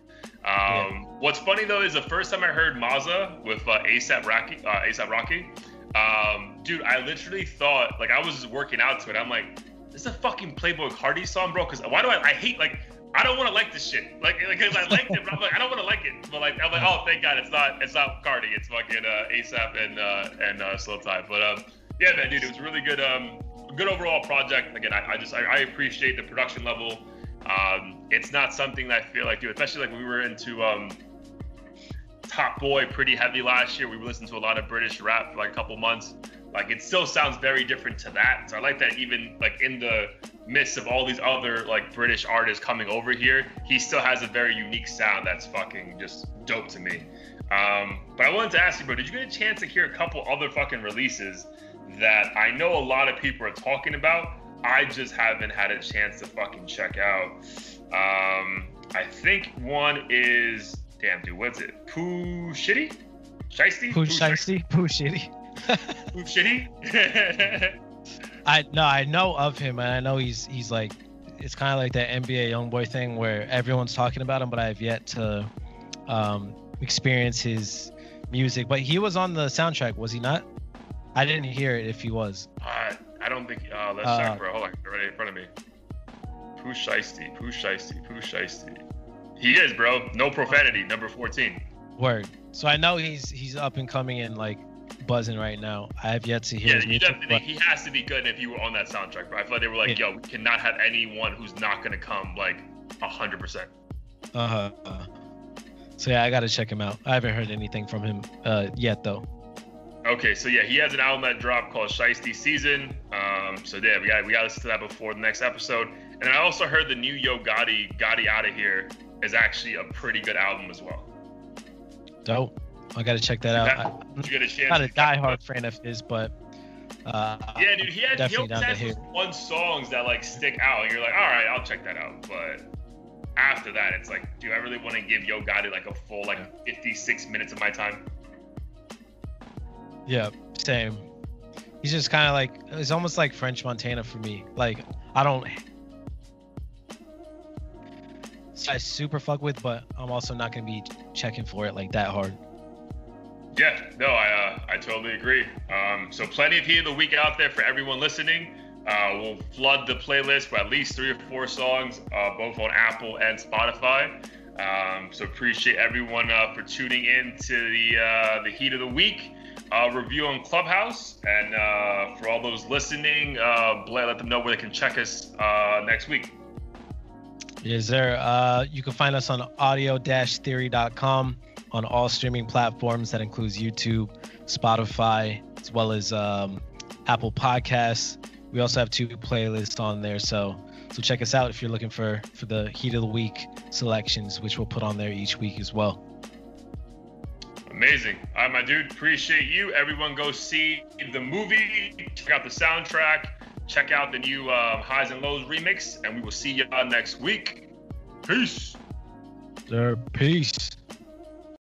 Um, What's funny though is the first time I heard Mazza with uh, ASAP Rocky, uh, ASAP Rocky, um, dude, I literally thought like I was working out to it. I'm like, this is a fucking Playboi Carti song, bro. Because why do I? I hate like. I don't want to like this shit. Like, because I liked it, but I'm like, I don't want to like it. But like, I'm like, oh, thank God, it's not, it's not Carti. It's fucking uh, ASAP and uh, and uh, Slowthai. But um, yeah, man, dude, it was really good, um, good overall project. Again, I, I just, I, I appreciate the production level. Um, it's not something that I feel like, dude, especially like we were into um, Top Boy pretty heavy last year. We listened to a lot of British rap for like a couple months. Like it still sounds very different to that. So I like that even like in the midst of all these other like British artists coming over here, he still has a very unique sound that's fucking just dope to me. Um, but I wanted to ask you, bro, did you get a chance to hear a couple other fucking releases that I know a lot of people are talking about? I just haven't had a chance to fucking check out. Um, I think one is damn dude, what's it? Pooh Shitty? Shiesty? Pooh Shiesty? Pooh Shitty. Pooh Shitty? I no, I know of him, and I know he's he's like, it's kind of like that NBA YoungBoy thing where everyone's talking about him, but I have yet to um, experience his music. But he was on the soundtrack, was he not? I didn't hear it if he was. uh, I don't think. Uh, let's Uh, check, bro. Hold on, right in front of me. Pooh Shiesty, Pooh Shiesty, Pooh Shiesty. He is, bro. No profanity. Number 14. Word. So I know he's he's up and coming and like buzzing right now. I have yet to hear Yeah, his you music. definitely. but- He has to be good if you were on that soundtrack, bro. I feel like they were like, Yeah. yo, we cannot have anyone who's not gonna come like hundred percent. Uh-huh. uh So yeah, I gotta check him out. I haven't heard anything from him uh, yet though. Okay, so yeah, he has an album that dropped called Shiesty Season. Um, so yeah, we got we got to listen to that before the next episode. And I also heard the new Yo Gotti Gotti Out of Here is actually a pretty good album as well. Dope. I gotta check that out. Did you get a chance? not a to diehard fan of his, but uh, Yeah, dude, he had he definitely always down to has one songs that like stick out, and you're like, all right, I'll check that out. But after that, it's like, do I really want to give Yo Gotti like a full like 56 minutes of my time? Yeah, same. He's just kind of like it's almost like French Montana for me. Like I don't I super fuck with, but I'm also not gonna be checking for it like that hard. Yeah, no, I uh, I totally agree. Um, so plenty of heat of the week out there for everyone listening. Uh, we'll flood the playlist with at least three or four songs, uh, both on Apple and Spotify. Um, so appreciate everyone uh, for tuning in to the uh, the heat of the week uh, review on Clubhouse, and uh, for all those listening, uh, Blair, let them know where they can check us uh, next week. Is there uh you can find us on audio-theory.com on all streaming platforms that includes YouTube, Spotify, as well as um Apple Podcasts. We also have two playlists on there, so so check us out if you're looking for for the heat of the week selections, which we'll put on there each week as well. Amazing. All right, my dude. Appreciate you. Everyone go see the movie. Check out the soundtrack. Check out the new um, Highs and Lows remix. And we will see y'all next week. Peace. Sir, peace.